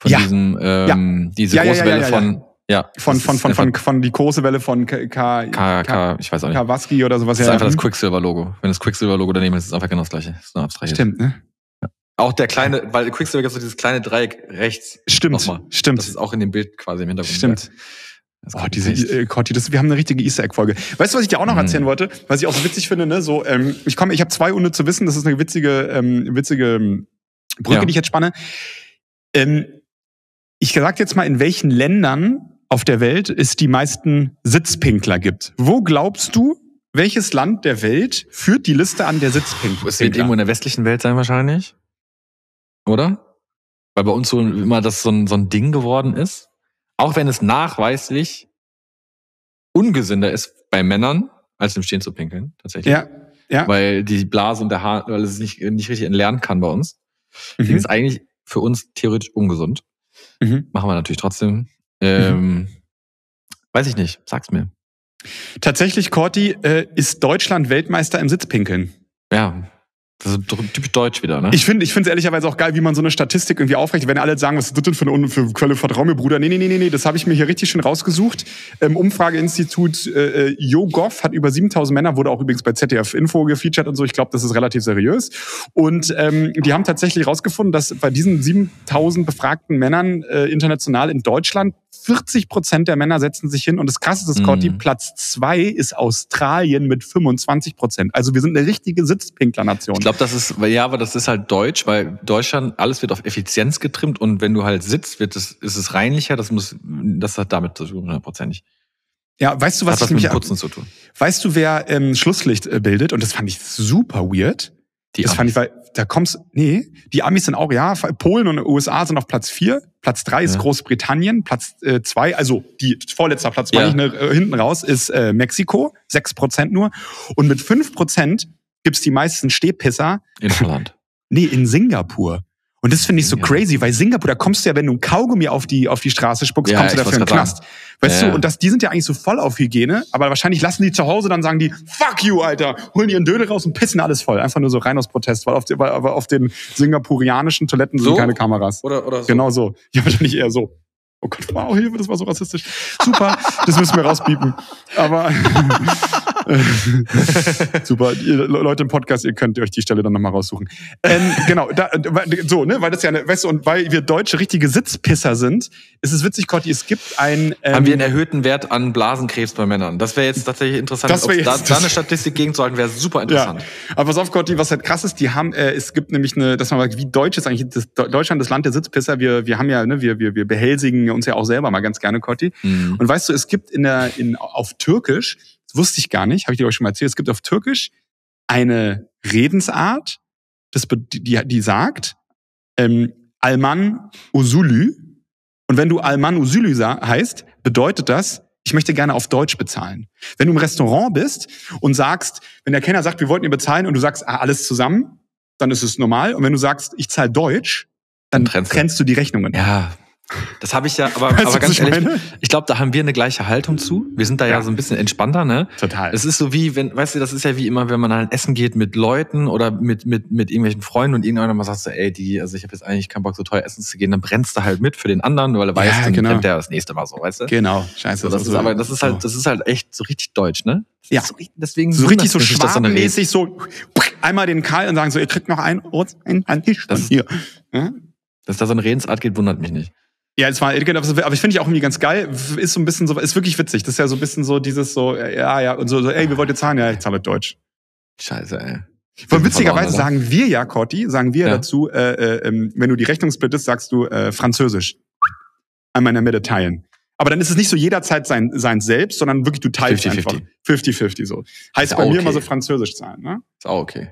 Von ja. diesem, ähm, ja. diese große Welle von, ja. Von, von, von, von, von, die große Welle von K, K, K, K ich weiß auch nicht. Kawaski oder sowas. Das ist einfach das Quicksilver-Logo. Wenn das Quicksilver-Logo daneben ist, ist es einfach genau das gleiche. Das ist nur abstrahiert. Stimmt, ne? Auch der kleine, weil Quicksilver gibt so dieses kleine Dreieck rechts. Stimmt, nochmal. stimmt. Das ist auch in dem Bild quasi im Hintergrund. Stimmt. Oh, diese äh, Cotti, das, wir haben eine richtige Easter Egg Folge. Weißt du, was ich dir auch noch mhm. erzählen wollte, was ich auch so witzig finde, ne? So, ähm, ich komme, ich habe zwei ohne zu wissen. Das ist eine witzige, ähm, witzige ähm, Brücke, ja. die ich jetzt spanne. Ähm, ich sag jetzt mal, in welchen Ländern auf der Welt es die meisten Sitzpinkler gibt. Wo glaubst du, welches Land der Welt führt die Liste an der Sitzpinkler? Es wird irgendwo in der westlichen Welt sein wahrscheinlich. Oder? Weil bei uns so immer das so ein, so ein Ding geworden ist. Auch wenn es nachweislich ungesünder ist bei Männern, als im Stehen zu pinkeln, tatsächlich. Ja, ja. Weil die Blase und der Haar, weil es nicht, nicht richtig entlernen kann bei uns. Mhm. ist eigentlich für uns theoretisch ungesund. Mhm. Machen wir natürlich trotzdem. Ähm, mhm. Weiß ich nicht, sag's mir. Tatsächlich, Corti, äh, ist Deutschland Weltmeister im Sitzpinkeln. Ja, das ist typisch deutsch wieder, ne? Ich finde ich finde es ehrlicherweise auch geil, wie man so eine Statistik irgendwie aufrecht, wenn alle sagen, was ist das denn für eine für Quelle, vertrau mir, Bruder. Nee, nee, nee, nee, das habe ich mir hier richtig schön rausgesucht. Ähm, Umfrageinstitut äh, äh YouGov hat über 7000 Männer, wurde auch übrigens bei ZDF Info gefeatured und so. Ich glaube, das ist relativ seriös. Und ähm, die haben tatsächlich rausgefunden, dass bei diesen 7000 befragten Männern äh, international in Deutschland 40 Prozent der Männer setzen sich hin und das krasseste, Scotty, mhm. Platz zwei ist Australien mit 25 Prozent. Also wir sind eine richtige Sitzpinkler-Nation. Ich glaube, das ist, ja, aber das ist halt deutsch, weil Deutschland, alles wird auf Effizienz getrimmt und wenn du halt sitzt, wird es, ist es reinlicher, das muss, das hat damit zu tun, hundertprozentig. Ja, weißt du, was, hat was ich mit Putzen zu tun? Weißt du, wer ähm, Schlusslicht äh, bildet? Und das fand ich super weird. Die das Amis. fand ich, weil da kommst, nee, die Amis sind auch, ja, Polen und USA sind auf Platz vier. Platz drei ist ja. Großbritannien. Platz äh, zwei, also die vorletzter Platz, ja. ich, ne, äh, hinten raus, ist äh, Mexiko, sechs Prozent nur. Und mit fünf Prozent gibt's die meisten Stehpisser. In Holland. Nee, in Singapur. Und das finde ich so ja. crazy, weil Singapur, da kommst du ja, wenn du ein Kaugummi auf die, auf die Straße spuckst, ja, kommst du dafür in den Knast. Sagen. Weißt ja, du, und das, die sind ja eigentlich so voll auf Hygiene, aber wahrscheinlich lassen die zu Hause, dann sagen die, fuck you, Alter, holen ihren Dödel raus und pissen alles voll. Einfach nur so rein aus Protest, weil auf, die, weil auf den singapurianischen Toiletten so? sind keine Kameras. Oder, oder so. Genau so. Ja, wahrscheinlich eher so. Oh Gott, wow, Hilfe, das war so rassistisch. Super, das müssen wir rauspiepen. Aber super, ihr, Leute im Podcast, ihr könnt euch die Stelle dann nochmal raussuchen. Ähm, genau, da, so, ne, weil das ja, eine, weißt du, und weil wir Deutsche richtige Sitzpisser sind, ist es witzig, Cotti, es gibt ein... Ähm, Haben wir einen erhöhten Wert an Blasenkrebs bei Männern? Das wäre jetzt tatsächlich interessant. Das jetzt, da, da eine Statistik gegenzuhalten, wäre super interessant. Ja. Aber pass auf, Cotti, was halt krass ist, die haben, äh, es gibt nämlich eine, dass man sagt, wie Deutsch ist eigentlich das, Deutschland das Land der Sitzpisser. Wir, wir haben ja, ne, wir, wir, wir behelsigen uns ja auch selber mal ganz gerne, Cotti. Mhm. Und weißt du, es gibt in der, in, auf Türkisch, das wusste ich gar nicht, habe ich dir auch schon mal erzählt, es gibt auf Türkisch eine Redensart, das, die, die sagt, ähm, Alman Usulü. Und wenn du Alman Usulü heißt, bedeutet das, ich möchte gerne auf Deutsch bezahlen. Wenn du im Restaurant bist und sagst, wenn der Kenner sagt, wir wollten ihr bezahlen und du sagst, ah, alles zusammen, dann ist es normal. Und wenn du sagst, ich zahle Deutsch, dann trennst, trennst du die Rechnungen. Ja, Das habe ich ja, aber, weißt aber ganz ehrlich, meine? ich glaube, da haben wir eine gleiche Haltung zu. Wir sind da ja, ja so ein bisschen entspannter, ne? Total. Es ist so wie, wenn, weißt du, das ist ja wie immer, wenn man halt essen geht mit Leuten oder mit, mit, mit irgendwelchen Freunden und irgendeiner mal sagt so, ey, die, also ich habe jetzt eigentlich keinen Bock, so teuer essen zu gehen, dann brennst du halt mit für den anderen, weil er weiß, ja, dann genau. der das nächste Mal so, weißt du? Genau, scheiße. So, das, das ist, aber das ist halt, das ist halt echt so richtig deutsch, ne? Das ja. So, deswegen so richtig so schwabenmäßig so einmal den Karl und sagen so, ihr kriegt noch ein, ein, ein Tisch das, hier. Ja? Dass da so eine Redensart geht, wundert mich nicht. Ja, es war, aber ich finde ich auch irgendwie ganz geil. Ist so ein bisschen so, ist wirklich witzig. Das ist ja so ein bisschen so dieses so, ja, ja, und so, so ey, wir wollt ihr zahlen? Ja, ich zahle Deutsch. Scheiße, ey. Von witzigerweise sagen wir ja, Corti, sagen wir ja. dazu, äh, äh, ähm, wenn du die Rechnung splittest, sagst du äh, Französisch. Einmal in der Mitte teilen. Aber dann ist es nicht so jederzeit sein, sein selbst, sondern wirklich du teilst 50, einfach. 50-50 so. Heißt bei mir okay. immer so Französisch zahlen, ne? Ist auch okay.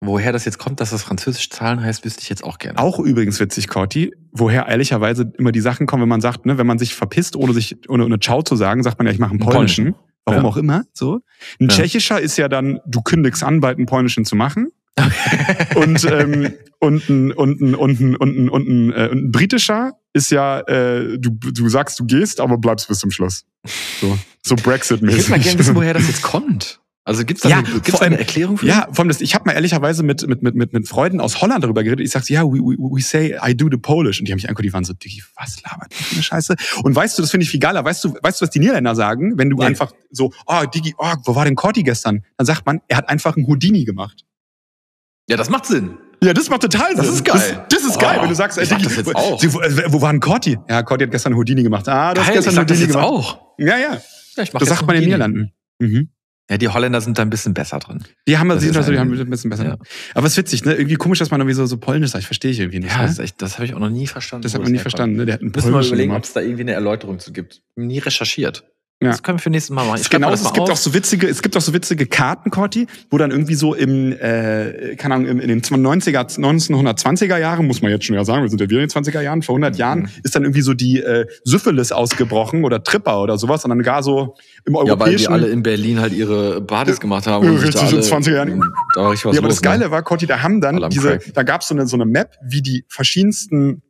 Woher das jetzt kommt, dass das Französisch Zahlen heißt, wüsste ich jetzt auch gerne. Auch übrigens witzig, Corti, woher ehrlicherweise immer die Sachen kommen, wenn man sagt, ne, wenn man sich verpisst, ohne sich ohne, ohne Ciao zu sagen, sagt man ja, ich mache einen polnischen. Warum ja. auch immer, so. Ein ja. tschechischer ist ja dann, du kündigst an, bald einen polnischen zu machen. und, ähm, und, ein, und, ein, und, ein, und, ein, und, ein, äh, ein britischer ist ja, äh, du, du sagst, du gehst, aber bleibst bis zum Schluss. So, so Brexit-mäßig. Ich würde mal gerne wissen, woher das jetzt kommt. Also gibt's da, ja, eine, gibt's da eine Erklärung für? Ja, vor allem das, ich habe mal ehrlicherweise mit, mit, mit, mit, mit Freunden aus Holland darüber geredet. Ich sag's, ja, we, we, we say I do the Polish. Und die haben mich angeguckt, die waren so, Diggi, was labert die für eine Scheiße? Und weißt du, das finde ich viel geiler. Weißt du, weißt du, was die Niederländer sagen? Wenn du ja. einfach so, oh, Diggi, oh, wo war denn Corti gestern? Dann sagt man, er hat einfach einen Houdini gemacht. Ja, das macht Sinn. Ja, das macht total Sinn. Das ist geil. Das, das ist oh, geil, wenn du sagst, ey, Diggi, das jetzt auch. Wo, wo war denn Corti? Ja, Corti hat gestern Houdini gemacht. Ah, du hast gestern ich Houdini das gemacht. auch. Ja, ja. ja ich mach das sagt man in den Niederlanden. Mhm. Ja, die Holländer sind da ein bisschen besser drin. Die haben, das die, also, die haben ein bisschen besser. Ja. Aber es ist witzig, ne? Irgendwie komisch, dass man irgendwie so, so polnisch sagt. Verstehe ich irgendwie nicht. Ja, ne? das, echt, das habe ich auch noch nie verstanden. Das hat man nie verstanden. Ne? Der hat einen Müssen wir mal überlegen, ob es da irgendwie eine Erläuterung zu gibt. Nie recherchiert. Ja. Das können wir für nächstes Mal machen. Ich genau, es gibt auf. auch so witzige, es gibt auch so witzige Karten, Corti, wo dann irgendwie so im, äh, keine Ahnung, in den 90er, 1920er Jahren, muss man jetzt schon ja sagen, wir sind ja wieder in den 20er Jahren, vor 100 mhm. Jahren, ist dann irgendwie so die äh, Syphilis ausgebrochen oder Tripper oder sowas, und dann gar so im europäischen... Ja, weil die alle in Berlin halt ihre Partys gemacht haben. Und richtig, in 20er Jahren. Da war richtig was ja, aber los, das Geile ne? war, Corti, da haben dann diese, da gab es so eine, so eine Map, wie die verschiedensten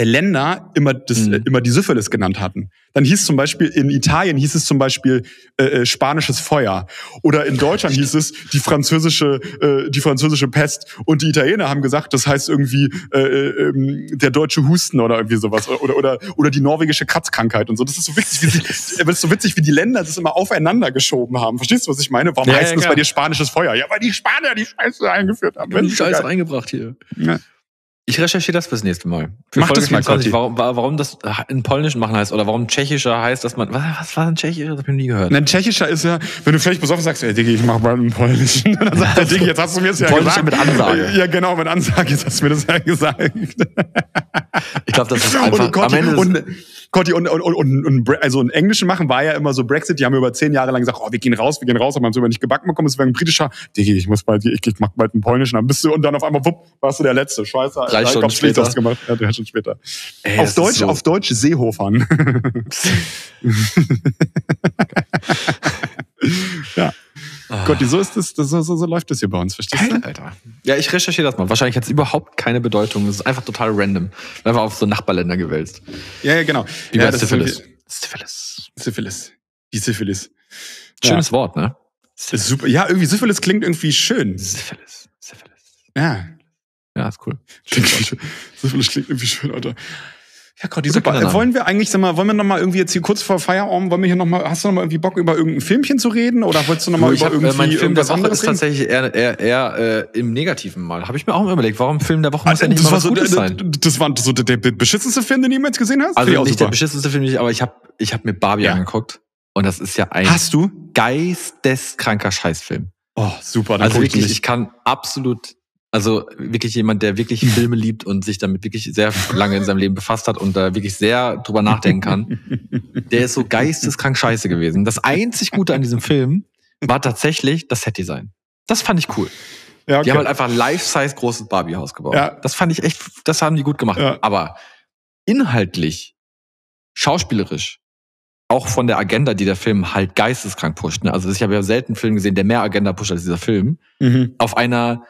Länder immer, das, mhm. immer die Syphilis genannt hatten. Dann hieß zum Beispiel, in Italien hieß es zum Beispiel äh, äh spanisches Feuer. Oder in Deutschland hieß es die französische, äh, die französische Pest. Und die Italiener haben gesagt, das heißt irgendwie äh, äh, ähm, der deutsche Husten oder irgendwie sowas. Oder, oder, oder die norwegische Kratzkrankheit und so. Das ist so witzig, wie, sie, das ist so witzig, wie die Länder das immer aufeinander geschoben haben. Verstehst du, was ich meine? Warum ja, heißt ja, das bei dir spanisches Feuer? Ja, weil die Spanier die Scheiße eingeführt haben. Die Scheiße eingebracht hier. Ja. Ich recherchiere das fürs nächste Mal. Für Mach das mal, warum, warum das in Polnisch machen heißt oder warum tschechischer heißt, dass man, was, was war denn tschechischer? Das hab ich nie gehört. Ein tschechischer ist ja, wenn du vielleicht besoffen sagst, ey Diggi, ich mach mal einen polnischen. Dann sagt der Diggi, jetzt hast du mir das ja Polnischer gesagt. mit Ansage. Ja, genau, mit Ansage, jetzt hast du mir das ja gesagt. Ich glaube, das ist einfach, und, Gott, am Ende und, Cotti und, und, und, und, also ein Englischen machen war ja immer so Brexit, die haben über zehn Jahre lang gesagt, oh, wir gehen raus, wir gehen raus, aber haben es immer nicht gebacken bekommen, es wäre ein britischer, Digi, ich muss bald, ich, ich mach bald einen polnischen, dann bist du, und dann auf einmal, wupp, warst du der Letzte, scheiße, Drei Stunden später. Das gemacht. Ja, drei Stunden später. Ey, auf Deutsch, so auf Deutsch Seehofern. ja. Oh. Gott, so ist das, das so, so, so läuft das hier bei uns, verstehst du? Alter. Ja, ich recherchiere das mal. Wahrscheinlich hat es überhaupt keine Bedeutung. Es ist einfach total random. Einfach auf so Nachbarländer gewälzt. Ja, ja, genau. Wie ja, Syphilis. Syphilis. Syphilis. Die Syphilis. Schönes ja. Wort, ne? Syphilis. Super. Ja, irgendwie Syphilis klingt irgendwie schön. Syphilis. Syphilis. Ja. Ja, ist cool. Klingt schön. Syphilis klingt irgendwie schön, Alter. Ja, Gott, super. Äh, wollen wir eigentlich, sag mal, wollen wir noch mal irgendwie jetzt hier kurz vor Feierabend, wollen wir hier noch mal, hast du noch mal irgendwie Bock über irgendein Filmchen zu reden oder wolltest du noch mal über hab, äh, irgendwie mein Film irgendwas der Woche anderes ist reden? tatsächlich eher, eher, eher äh, im Negativen mal. Habe ich mir auch mal überlegt, warum Film der Woche muss also, ja nicht mal was so, Gutes sein. Das war so der, der beschissenste Film, den du jemals gesehen hast? Also nicht super. der beschissenste Film, aber ich habe ich hab mir Barbie ja. angeguckt und das ist ja ein hast du geisteskranker Scheißfilm. Oh, super. Dann also wirklich, ich kann absolut also wirklich jemand, der wirklich Filme liebt und sich damit wirklich sehr lange in seinem Leben befasst hat und da wirklich sehr drüber nachdenken kann. Der ist so geisteskrank scheiße gewesen. Das einzig Gute an diesem Film war tatsächlich das Setdesign. Das fand ich cool. Ja, okay. Die haben halt einfach life-size großes Barbie-Haus gebaut. Ja. Das fand ich echt, das haben die gut gemacht. Ja. Aber inhaltlich, schauspielerisch, auch von der Agenda, die der Film halt geisteskrank pusht. Ne? Also ich habe ja selten einen Film gesehen, der mehr Agenda pusht als dieser Film. Mhm. Auf einer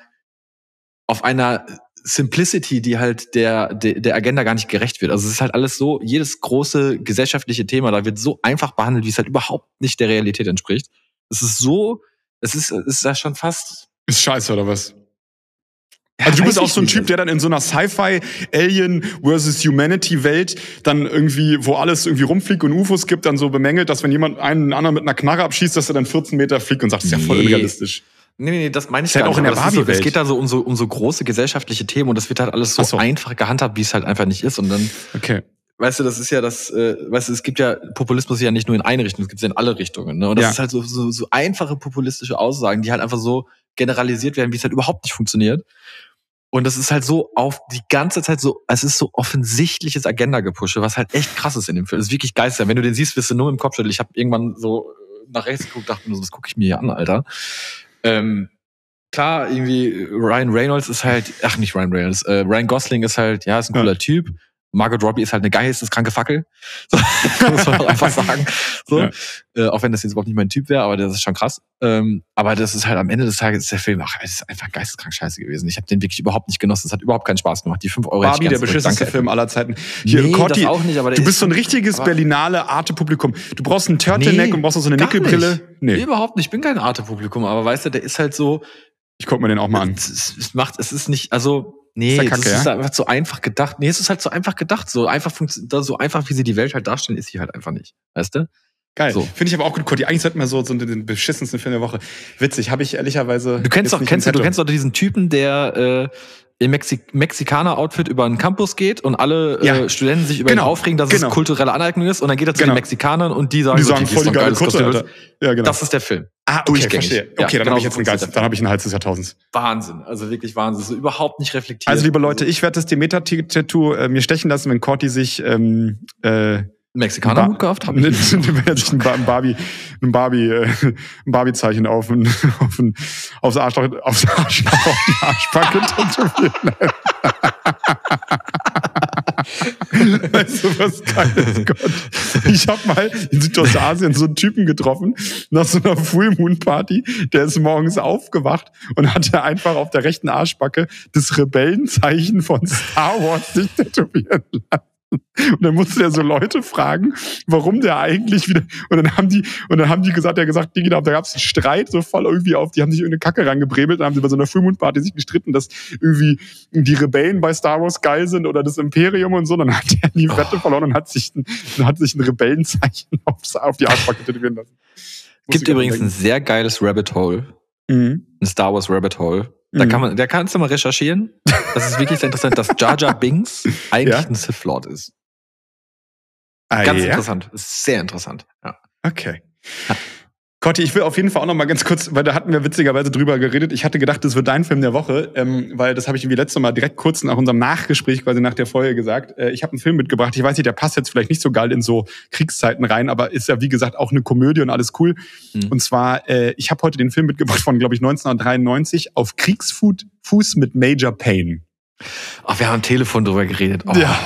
auf einer Simplicity, die halt der, der, der Agenda gar nicht gerecht wird. Also es ist halt alles so, jedes große gesellschaftliche Thema, da wird so einfach behandelt, wie es halt überhaupt nicht der Realität entspricht. Es ist so, es ist, es ist ja schon fast. Ist scheiße, oder was? Ja, also du bist auch so ein Typ, der dann in so einer Sci-Fi Alien versus Humanity Welt dann irgendwie, wo alles irgendwie rumfliegt und UFOs gibt, dann so bemängelt, dass wenn jemand einen anderen mit einer Knarre abschießt, dass er dann 14 Meter fliegt und sagt, das ist ja voll unrealistisch. Nee, nee, das meine ich ja auch in der Barbie-Welt. So, es geht da so um, so um so große gesellschaftliche Themen und das wird halt alles so, so. einfach gehandhabt, wie es halt einfach nicht ist. Und dann, okay. weißt du, das ist ja das, äh, weißt du, es gibt ja Populismus ja nicht nur in eine Richtung, es gibt es ja in alle Richtungen. Ne? Und das ja. ist halt so, so, so einfache populistische Aussagen, die halt einfach so generalisiert werden, wie es halt überhaupt nicht funktioniert. Und das ist halt so auf die ganze Zeit so, es ist so offensichtliches Agenda-Gepusche, was halt echt krass ist in dem Film. Das ist wirklich geil. Wenn du den siehst, wirst du nur im Kopf schütteln. Ich habe irgendwann so nach rechts geguckt, dachte mir so, das gucke ich mir hier an, Alter. Ähm, klar, irgendwie Ryan Reynolds ist halt, ach nicht Ryan Reynolds, äh, Ryan Gosling ist halt, ja, ist ein cooler ja. Typ. Margot Robbie ist halt eine geisteskranke Fackel. So, muss man auch einfach sagen. So. Ja. Äh, auch wenn das jetzt überhaupt nicht mein Typ wäre, aber das ist schon krass. Ähm, aber das ist halt am Ende des Tages der Film, ach, es ist einfach geisteskrank scheiße gewesen. Ich habe den wirklich überhaupt nicht genossen. Es hat überhaupt keinen Spaß gemacht. Die 5 Euro Barbie, der beschissenste Film aller Zeiten. Hier, nee, Corti, auch nicht, aber du bist so ein richtiges Berlinale Arte-Publikum. Du brauchst einen Turtleneck nee, und brauchst so eine Nickelbrille. Nee. nee. überhaupt nicht. Ich bin kein Arte-Publikum, aber weißt du, der ist halt so. Ich guck mir den auch mal an. Es, es macht, es ist nicht, also Nee, ist Kacke, das ist ja? einfach so einfach gedacht. Nee, es ist halt so einfach gedacht. So einfach, so einfach, wie sie die Welt halt darstellen, ist sie halt einfach nicht. Weißt du? Geil. So. Finde ich aber auch gut, Cody. Eigentlich sollten wir so, so den beschissensten Film der Woche. Witzig, habe ich ehrlicherweise. Du kennst doch, kennst du, du kennst doch diesen Typen, der äh, im Mexi Mexikaner-Outfit über den Campus geht und alle äh, ja. äh, Studenten sich über genau. ihn aufregen, dass genau. es kulturelle Aneignung ist und dann geht er zu genau. den Mexikanern und die sagen, die sagen so, voll die geile Kutte, Ja, genau. Das ist der Film. Ah, okay, verstehe. Okay, ja, dann genau habe ich jetzt einen Geist, dann habe ich einen Hals des Jahrtausends. Wahnsinn, also wirklich Wahnsinn. So überhaupt nicht reflektiert. Also liebe Leute, ich werde das Demeter-Tattoo äh, mir stechen lassen, wenn Corti sich ähm, äh, Mexikaner-Hut gehabt haben? Wenn er sich ein Barbie, ein Barbie, äh, ein Barbie-Zeichen auf, ein, auf ein, aufs Arschloch, aufs Arschloch, auf die Arschbacke tätowieren. weißt du, was geil ist? Gott. Ich habe mal in Südostasien so einen Typen getroffen, nach so einer Full Moon Party, der ist morgens aufgewacht und hatte einfach auf der rechten Arschbacke das Rebellenzeichen von Star Wars sich tätowieren lassen. Und dann musste er so Leute fragen, warum der eigentlich wieder. Und dann haben die, und dann haben die gesagt, er hat gesagt, Digi, da gab es einen Streit so voll irgendwie auf, die haben sich irgendeine Kacke rangebrebelt, dann haben sie bei so einer Fullmoon-Party sich gestritten, dass irgendwie die Rebellen bei Star Wars geil sind oder das Imperium und so. Dann hat er die Wette oh. verloren und hat sich ein, hat sich ein Rebellenzeichen aufs, auf die Arschbacke tätowieren lassen. Gibt übrigens denken. ein sehr geiles Rabbit Hole. Mhm. Ein Star Wars Rabbit Hole. Da kann mhm. man, da kannst du mal recherchieren. Das ist wirklich sehr interessant, dass Jar Jar Binks eigentlich ja? ein Sith Lord ist. Ah, Ganz ja? interessant. Ist sehr interessant. Ja. Okay. Ja. Cotti, ich will auf jeden Fall auch noch mal ganz kurz, weil da hatten wir witzigerweise drüber geredet. Ich hatte gedacht, das wird dein Film der Woche, ähm, weil das habe ich wie letztes Mal direkt kurz nach unserem Nachgespräch quasi nach der Folge gesagt. Äh, ich habe einen Film mitgebracht. Ich weiß nicht, der passt jetzt vielleicht nicht so geil in so Kriegszeiten rein, aber ist ja wie gesagt auch eine Komödie und alles cool. Mhm. Und zwar, äh, ich habe heute den Film mitgebracht von, glaube ich, 1993 auf Kriegsfuß mit Major Payne. Ach, wir haben am Telefon drüber geredet. Oh. Ja.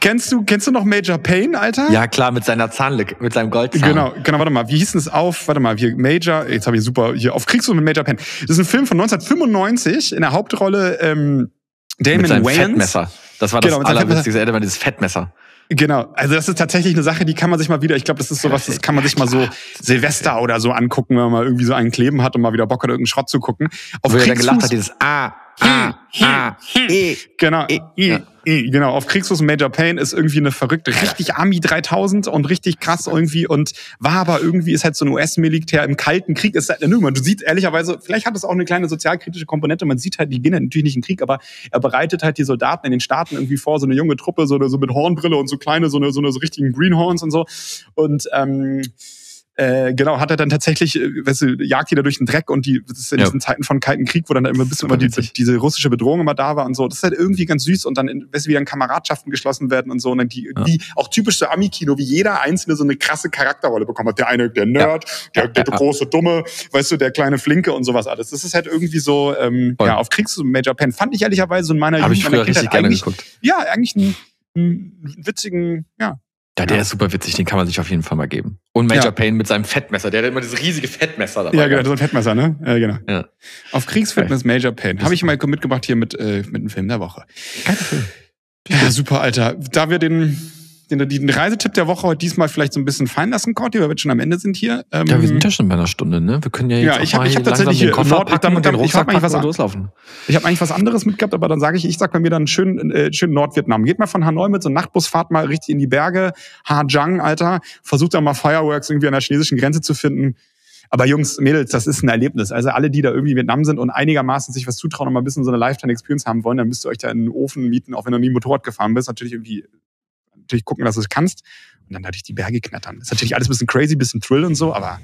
Kennst du, kennst du noch Major Payne, Alter? Ja, klar, mit seiner Zahnlücke, mit seinem Goldzahn. Genau, genau, warte mal, wie hieß denn es auf, warte mal, hier Major, jetzt habe ich super, hier auf Kriegsfuß mit Major Payne. Das ist ein Film von 1995, in der Hauptrolle ähm, Damon mit seinem Wayans. Fettmesser. Das war das genau, allerwitzigste, er dieses Fettmesser. Genau, also das ist tatsächlich eine Sache, die kann man sich mal wieder, ich glaube, das ist sowas, das kann man sich mal so Silvester oder so angucken, wenn man mal irgendwie so einen kleben hat und mal wieder Bock hat, irgendeinen Schrott zu gucken. Auf Wo er dann gelacht hat, dieses A, A, A, E. Genau, e, ja. e, genau. Auf Kriegsfuß Major Payne ist irgendwie eine verrückte, richtig Army 3000 und richtig krass irgendwie und war aber irgendwie, ist halt so ein US-Militär im Kalten Krieg. Ist halt, du siehst ehrlicherweise, vielleicht hat es auch eine kleine sozialkritische Komponente. Man sieht halt, die gehen halt natürlich nicht in Krieg, aber er bereitet halt die Soldaten in den Staaten irgendwie vor, so eine junge Truppe, so, so mit Hornbrille und so kleine, so eine, so eine so richtigen Greenhorns und so. Und, ähm, äh, genau, hat er dann tatsächlich, äh, weißt du, jagt jeder durch den Dreck und die, das ist in ja. diesen Zeiten von Kalten Krieg, wo dann immer ein bisschen immer die, diese russische Bedrohung immer da war und so. Das ist halt irgendwie ganz süß und dann, weißt du, wie dann Kameradschaften geschlossen werden und so und dann die, ja. die auch typisch so Ami-Kino, wie jeder Einzelne so eine krasse Charakterrolle bekommen hat. Der eine, der Nerd, ja. der, der große Dumme, weißt du, der kleine Flinke und sowas alles. Das ist halt irgendwie so, ähm, ja, auf Kriegs Major Pen fand ich ehrlicherweise in meiner Hab Jugend, ich früher richtig gerne geguckt. Ja, eigentlich einen, einen witzigen, ja, Ja, der ist super witzig, den kann man sich auf jeden Fall mal geben. Und Major ja. Payne mit seinem Fettmesser, der hat immer dieses riesige Fettmesser dabei. Ja, genau, so ein Fettmesser, ne? Ja, genau. Ja. Auf Kriegsfitness Major Payne. Habe ich mal mitgebracht hier mit, äh, mit einem Film der Woche. Geiler Film. Ja, super, Alter. Da wir den den, den Reisetipp der Woche heute diesmal vielleicht so ein bisschen fallen lassen, Corti, weil wir schon am Ende sind hier. Ähm, ja, wir sind ja schon bei einer Stunde, ne? Wir können ja jetzt ja, ich habe ich hab tatsächlich hier Koffer packen und den Rucksack ich was, loslaufen. Ich habe eigentlich was anderes mitgehabt, aber dann sage ich, ich sag bei mir dann schön, äh, schön Nordvietnam. Geht mal von Hanoi mit so einer Nachtbusfahrt mal richtig in die Berge, Ha Giang, Alter. Versucht da mal Fireworks irgendwie an der chinesischen Grenze zu finden. Aber Jungs, Mädels, das ist ein Erlebnis. Also alle, die da irgendwie Vietnam sind und einigermaßen sich was zutrauen und mal ein bisschen so eine Lifetime-Experience haben wollen, dann müsst ihr euch da in einen Ofen mieten, auch wenn du nie Motorrad gefahren bist. Natürlich irgendwie natürlich gucken, dass du es kannst und dann dadurch die Berge knattern. Das ist natürlich alles ein bisschen crazy, ein bisschen Thrill und so, aber.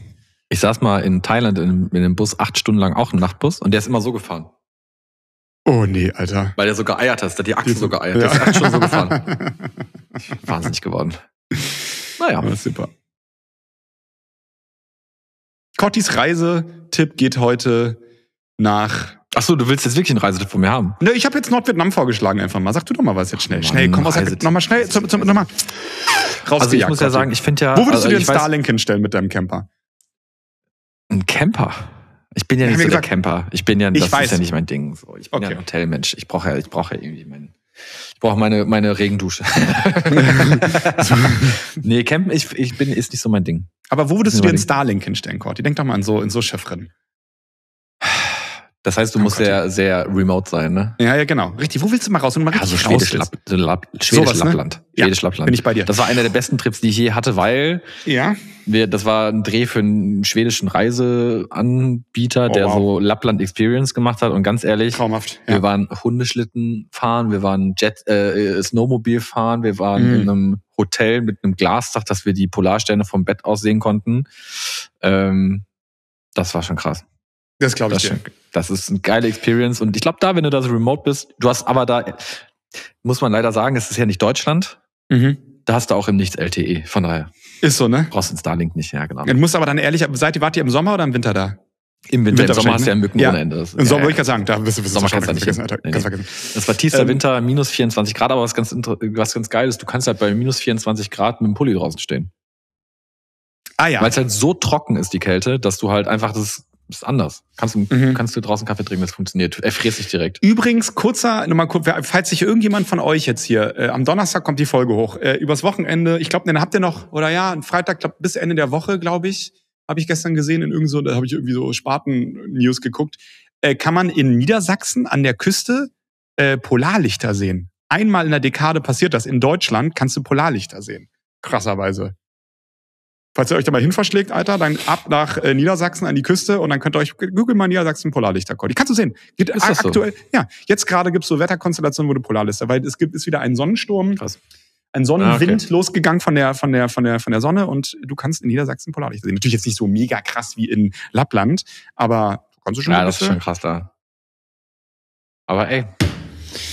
Ich saß mal in Thailand in, in einem Bus acht Stunden lang, auch ein Nachtbus, und der ist immer so gefahren. Oh nee, Alter. Weil der so geeiert hat, der hat die Achse so geeiert. Ja. Der ist acht Stunden so gefahren. Wahnsinnig geworden. Naja. Ja, super. Cottis Reisetipp geht heute nach Ach so, du willst jetzt wirklich einen Reisetipp von mir haben? Ne, ich habe jetzt Nordvietnam vorgeschlagen einfach mal. Sag du doch mal was jetzt schnell. Oh, schnell, komm aus der, nochmal schnell, zum, zum, nochmal. Raus also ich muss ja sagen, ich finde ja. Wo würdest also, du dir einen Starlink hinstellen mit deinem Camper? Ein Camper? Ich bin ja nicht so gesagt, der Camper. Ich bin ja, das weiß. ist ja nicht mein Ding. So, ich bin okay. ja ein Hotelmensch. Ich brauche ja, ich brauche ja irgendwie meinen, ich brauche meine, meine Regendusche. nee, Campen, ich, ich bin, ist nicht so mein Ding. Aber wo würdest du dir einen Starlink hinstellen, Corti? Denk doch mal an so, in so Schiffrennen. Das heißt, du oh musst Gott. sehr, sehr remote sein, ne? Ja, ja, genau. Richtig. Wo willst du mal raus? Und mal also Schwedisch, Lapp, Lapp, Schwedisch Sowas, ne? Lappland. Schwedisch ja, Lappland. Bin ich bei dir. Das war einer der besten Trips, die ich je hatte, weil ja. wir, das war ein Dreh für einen schwedischen Reiseanbieter, oh, der wow. so Lappland Experience gemacht hat. Und ganz ehrlich, Traumhaft. Ja. wir waren Hundeschlitten fahren, wir waren Jet, äh, Snowmobil fahren, wir waren mm. in einem Hotel mit einem Glasdach, dass wir die Polarsterne vom Bett aus sehen konnten. Ähm, das war schon krass. Das glaube ich das, dir. Das ist eine geile Experience. Und ich glaube, da, wenn du da so remote bist, du hast aber da, muss man leider sagen, es ist ja nicht Deutschland. Mhm. Da hast du auch im Nichts LTE. Von daher. Ist so, ne? Brauchst den Starlink nicht, ja, genau. Du musst aber dann ehrlich, seid ihr, wart ihr im Sommer oder im Winter da? Im Winter, Im, Winter Im Sommer hast du ja Mücken ja. ohne Ende. Das, Im Sommer ja, wollte ich gerade sagen, da bist du, bist Sommer kannst du nicht vergessen, Alter. Nee, nee. vergessen. Das war tiefster ähm, Winter, minus 24 Grad, aber was ganz, was ganz geil ist, du kannst halt bei minus 24 Grad mit dem Pulli draußen stehen. Ah ja. Weil es halt so trocken ist, die Kälte, dass du halt einfach das ist anders. Kannst du, mhm. kannst du draußen Kaffee trinken, das funktioniert. Er friert sich direkt. Übrigens, kurzer, nochmal kurz, falls sich irgendjemand von euch jetzt hier, äh, am Donnerstag kommt die Folge hoch, äh, übers Wochenende, ich glaube, dann habt ihr noch, oder ja, ein Freitag, glaub, bis Ende der Woche, glaube ich, habe ich gestern gesehen, in irgend so, da habe ich irgendwie so Spaten-News geguckt, äh, kann man in Niedersachsen an der Küste äh, Polarlichter sehen. Einmal in der Dekade passiert das. In Deutschland kannst du Polarlichter sehen. Krasserweise. Falls ihr euch da mal hinverschlägt, Alter, dann ab nach äh, Niedersachsen an die Küste und dann könnt ihr euch Google mal Niedersachsen Polarlichterkord. Die kannst du sehen. Geht ist das aktuell. So? Ja, jetzt gerade gibt's so Wetterkonstellationen, wo du Polarlichter, weil es gibt ist wieder ein Sonnensturm. Krass. Ein Sonnenwind ah, okay. losgegangen von der, von der, von der, von der Sonne und du kannst in Niedersachsen Polarlichter sehen. Natürlich jetzt nicht so mega krass wie in Lappland, aber kannst du schon. Ja, das ist schon krass da. Aber ey,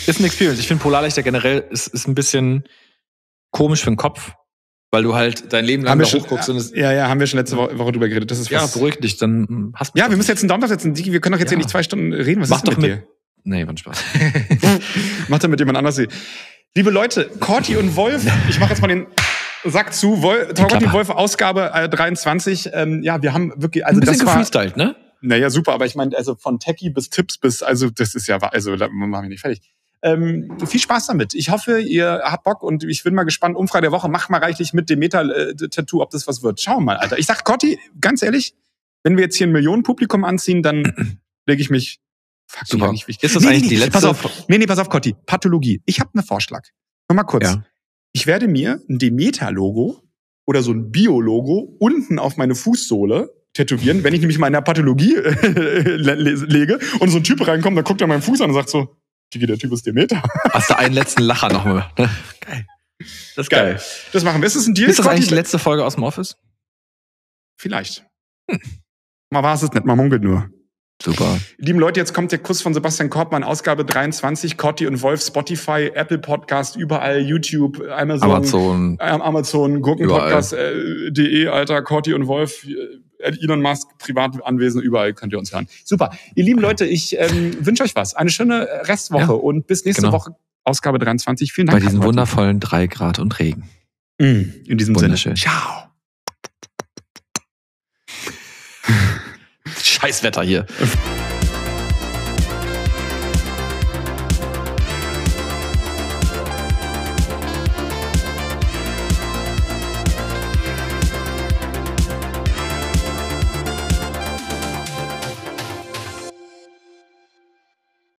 ist ein Experience. Ich finde Polarlichter generell ist, ist ein bisschen komisch für den Kopf weil du halt dein Leben lang da hochguckst. und es ja, ja, haben wir schon letzte Woche, drüber geredet. Das ist ja, beruhig dich, dann hast du. Ja, wir müssen jetzt einen Daumen setzen. Wir können doch jetzt ja. hier nicht zwei Stunden reden. Was Mach ist doch mit, mit dir? Nee, war Spaß. Mach doch mit jemand anders. Liebe Leute, Corti und Wolf, ich mache jetzt mal den Sack zu. Wolf, Corti und Wolf, Ausgabe äh, 23. Ähm, ja, wir haben wirklich, also Ein das war, gefreestylt, ne? Naja, super, aber ich meine, also von Techie bis Tipps bis, also das ist ja, also da machen wir nicht fertig. Ähm, viel Spaß damit. Ich hoffe, ihr habt Bock und ich bin mal gespannt. Umfrage der Woche, mach mal reichlich mit dem Meta-Tattoo, ob das was wird. Schauen wir mal, Alter. Ich sag, Cotti, ganz ehrlich, wenn wir jetzt hier ein Millionenpublikum anziehen, dann lege ich mich. Fuck, Super. Nicht Ist das nee, eigentlich nee, die letzte? Pass auf, nee, nee, pass auf, Cotti. Pathologie. Ich habe einen Vorschlag. Nur mal kurz. Ja. Ich werde mir ein Demeter-Logo oder so ein Bio-Logo unten auf meine Fußsohle tätowieren, wenn ich nämlich mal in der Pathologie lege und so ein Typ reinkommt, dann guckt er meinen Fuß an und sagt so, Digi, der Typ ist Demeter. Hast du einen letzten Lacher noch mal? Geil. Das ist geil. geil. Das machen wir. Ist das ein Deal? Ist das eigentlich die letzte Folge aus dem Office? Vielleicht. Hm. Mal war es nicht, man munkelt nur. Super. Lieben Leute, jetzt kommt der Kuss von Sebastian Kortmann, Ausgabe 23, Cotti und Wolf, Spotify, Apple Podcast, überall, YouTube, Amazon, Amazon, Amazon Gurkenpodcast.de, äh, Alter, Cotti und Wolf, Elon Musk, Privatanwesen, überall könnt ihr uns hören. Super. Ihr lieben Leute, ich ähm, wünsche euch was. Eine schöne Restwoche ja, und bis nächste genau. Woche, Ausgabe 23. Vielen Dank. Bei diesen wundervollen drei Grad und Regen. Mm, in diesem Sinne. Ciao. Scheiß Wetter hier.